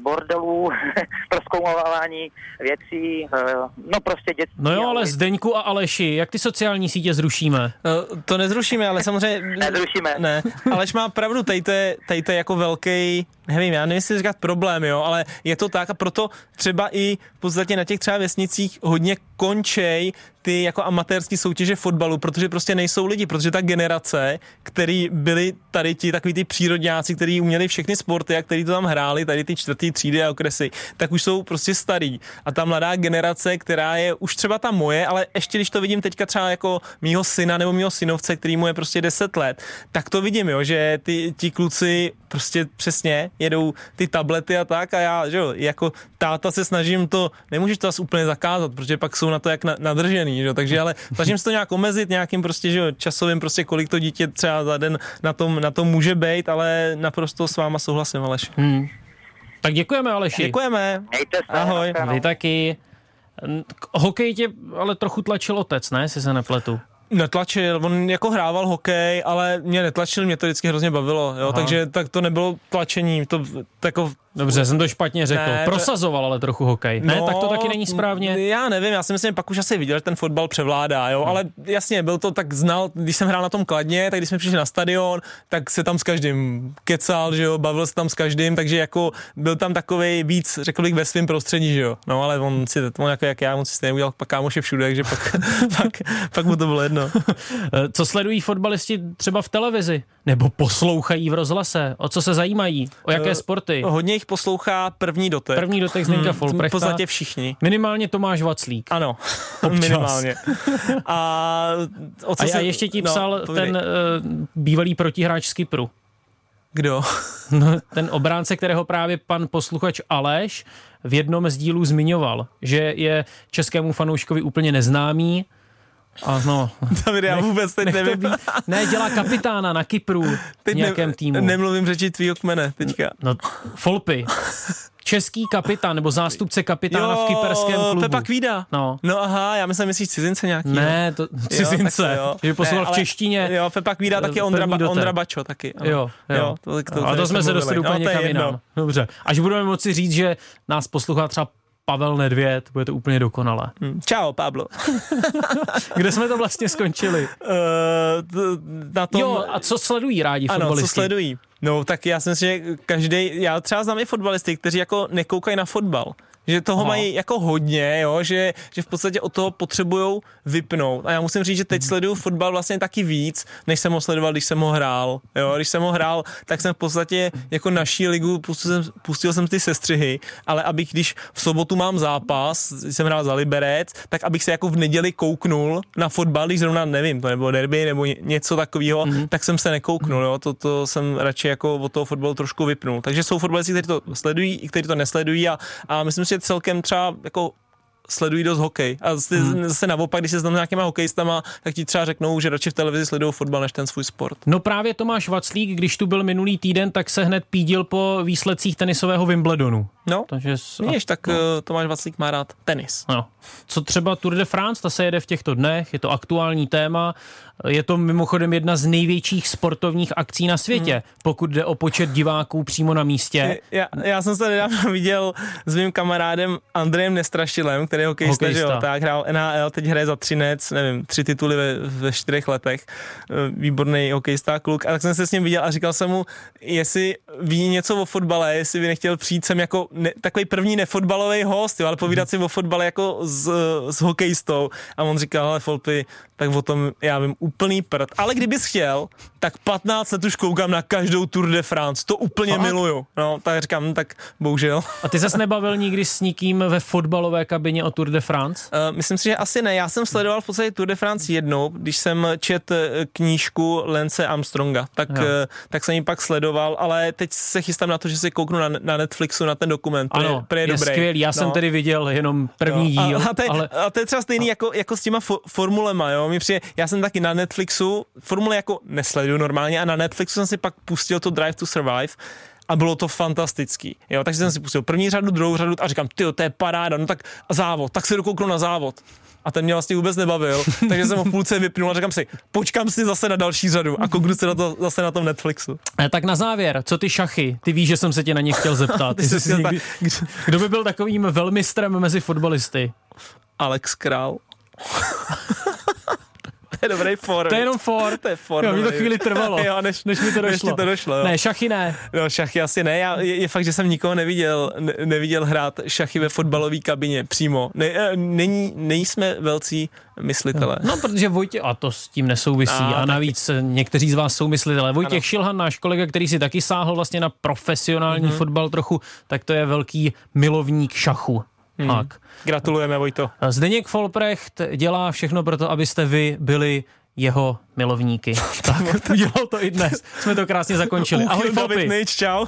bordelů, proskoumování věcí, eh, no prostě dětství.
No jo, ale Zdeňku a Aleši, jak ty sociální sítě zrušíme?
No, to nezrušíme, ale samozřejmě...
Nezrušíme.
Ne, Aleš má pravdu, tady to je, tady to je jako velký nevím, já nevím, jestli říkat problém, jo, ale je to tak a proto třeba i v podstatě na těch třeba vesnicích hodně končej ty jako amatérské soutěže fotbalu, protože prostě nejsou lidi, protože ta generace, který byli tady ti takový ty přírodňáci, kteří uměli všechny sporty a kteří to tam hráli, tady ty čtvrtý třídy a okresy, tak už jsou prostě starý. A ta mladá generace, která je už třeba ta moje, ale ještě když to vidím teďka třeba jako mýho syna nebo mýho synovce, který mu je prostě 10 let, tak to vidím, jo, že ty, ti kluci prostě přesně jedou ty tablety a tak a já, že jo, jako táta se snažím to, nemůžeš to asi úplně zakázat, protože pak jsou na to jak nadržený, že jo, takže ale snažím se to nějak omezit nějakým prostě, že jo, časovým prostě, kolik to dítě třeba za den na tom, na tom může být, ale naprosto s váma souhlasím, Aleš. Hmm.
Tak děkujeme, Aleši.
Děkujeme.
Mějte se.
Ahoj.
Vy taky. Hokej tě ale trochu tlačil otec, ne, si se nepletu.
Netlačil, on jako hrával hokej, ale mě netlačil, mě to vždycky hrozně bavilo, jo, takže tak to nebylo tlačení, to jako
Dobře, jsem to špatně řekl. Ne, Prosazoval ale trochu hokej. Ne, no, tak to taky není správně.
Já nevím, já si myslím, pak už asi viděl, že ten fotbal převládá, jo, hmm. ale jasně, byl to tak znal, když jsem hrál na tom kladně, tak když jsme přišli na stadion, tak se tam s každým kecal, že jo, bavil se tam s každým, takže jako byl tam takový víc, řekl bych, ve svém prostředí, že jo. No, ale on si, on jako jak já, on si stejně udělal pak kámoše všude, takže pak, pak, pak mu to bylo jedno.
Co sledují fotbalisti třeba v televizi? Nebo poslouchají v rozhlase? O co se zajímají? O jaké uh, sporty?
Hodně jich poslouchá první dotek.
První dotek Zdenka hmm.
V podstatě všichni.
Minimálně Tomáš Vaclík.
Ano, minimálně. A,
o co a, se... a ještě ti no, psal no, ten uh, bývalý protihráč z Kypru.
Kdo?
No, ten obránce, kterého právě pan posluchač Aleš v jednom z dílů zmiňoval, že je českému fanouškovi úplně neznámý, ano.
David, já vůbec teď nevím. Být,
ne, dělá kapitána na Kypru teď nějakém ne, týmu.
Nemluvím řeči tvýho kmene teďka.
No, Folpy. český kapitán nebo zástupce kapitána jo, v kyperském klubu.
Pepa Kvída.
No.
no aha, já myslím, myslíš cizince nějaký.
Ne, to cizince, jo, jo. že poslouchal v češtině.
Jo, Pepa Kvída taky Ondra, ba, Ondra Bačo taky.
Ano. Jo, jo. jo to, to, to, a to jsme se dostali úplně no, někam jinam. Dobře. Až budeme moci říct, že nás poslouchá třeba Pavel Nedvěd, bude to úplně dokonalé.
Hmm. Čau, Pablo.
Kde jsme to vlastně skončili? Uh,
na tom...
Jo, a co sledují rádi ano, fotbalisti?
co sledují? No, tak já si myslím, že každý, já třeba znám i fotbalisty, kteří jako nekoukají na fotbal že toho Aha. mají jako hodně, jo, že, že v podstatě od toho potřebují vypnout. A já musím říct, že teď sleduju fotbal vlastně taky víc, než jsem ho sledoval, když jsem ho hrál. Jo, když jsem ho hrál, tak jsem v podstatě jako naší ligu pustil jsem, pustil jsem ty sestřihy, ale abych, když v sobotu mám zápas, jsem hrál za Liberec, tak abych se jako v neděli kouknul na fotbal, když zrovna nevím, to nebo derby nebo něco takového, mm-hmm. tak jsem se nekouknul, jo, to, to jsem radši jako od toho fotbalu trošku vypnul. Takže jsou fotbalisti, kteří to sledují, i kteří to nesledují a, a myslím si, že celkem třeba jako sledují dost hokej. A zase, hmm. zase naopak, když se znám nějakýma hokejistama, tak ti třeba řeknou, že radši v televizi sledují fotbal než ten svůj sport.
No právě Tomáš Vaclík, když tu byl minulý týden, tak se hned pídil po výsledcích tenisového Wimbledonu.
No, Takže, víš, tak no. Eh, Tomáš Vaclík má rád tenis.
No. Co třeba Tour de France, ta se jede v těchto dnech, je to aktuální téma, je to mimochodem jedna z největších sportovních akcí na světě, hmm. pokud jde o počet diváků přímo na místě.
Já, já jsem se nedávno viděl s mým kamarádem Andrejem Nestrašilem, který je hokejista, hokejista. Že jo, tak hrál NHL, teď hraje za Třinec, nevím, tři tituly ve, ve čtyřech letech, eh, výborný hokejista kluk. A tak jsem se s ním viděl a říkal jsem mu, jestli ví něco o fotbale, jestli by nechtěl přijít sem jako ne, takový první nefotbalový host, jo, ale povídat si o fotbale jako s, s hokejistou. A on říkal, ale Folpy, tak o tom já vím úplný prd. Ale kdybys chtěl, tak 15 let už koukám na každou Tour de France. To úplně Fakt? miluju. No, tak říkám, no, tak bohužel.
A ty ses nebavil nikdy s nikým ve fotbalové kabině o Tour de France?
Uh, myslím si, že asi ne. Já jsem sledoval v podstatě Tour de France jednou, když jsem čet eh, knížku Lence Armstronga. Tak, uh, tak jsem ji pak sledoval, ale teď se chystám na to, že si kouknu na, na Netflixu na ten dokument.
Ano, je, je dobrý. skvělý. Já no. jsem tedy viděl jenom první no. díl.
A, a, to je, ale... a to je třeba stejný jako, jako s těma fo- formulema, jo. Mi přijde, já jsem taky na Netflixu, formule jako nesleduju normálně a na Netflixu jsem si pak pustil to Drive to Survive a bylo to fantastický. Jo, takže jsem si pustil první řadu, druhou řadu a říkám, ty, to je paráda, no tak závod, tak se dokouknu na závod. A ten mě vlastně vůbec nebavil, takže jsem ho v půlce vypnul a říkám si, počkám si zase na další řadu a kouknu se na to zase na tom Netflixu.
E, tak na závěr, co ty šachy? Ty víš, že jsem se tě na ně chtěl zeptat. ty jsi někdy... Kdo by byl takovým velmistrem mezi fotbalisty?
Alex Král. Je dobrý for.
To je jenom for.
To je for.
Jo, mi to chvíli trvalo, jo, než, než mi to došlo.
Než to došlo jo.
Ne, šachy ne.
No, šachy asi ne. Já, je, je fakt, že jsem nikoho neviděl, ne, neviděl hrát šachy ve fotbalové kabině přímo. Ne, eh, není, nejsme velcí myslitele.
No, protože Vojtě, a to s tím nesouvisí, a, a navíc taky. někteří z vás jsou myslitele. Vojtěch ano. Šilhan, náš kolega, který si taky sáhl vlastně na profesionální mm-hmm. fotbal trochu, tak to je velký milovník šachu. Hmm. Tak.
Gratulujeme, Vojto.
Zdeněk Folprecht dělá všechno pro to, abyste vy byli jeho milovníky. tak, udělal to i dnes. Jsme to krásně zakončili.
Ahoj, Nejč, čau.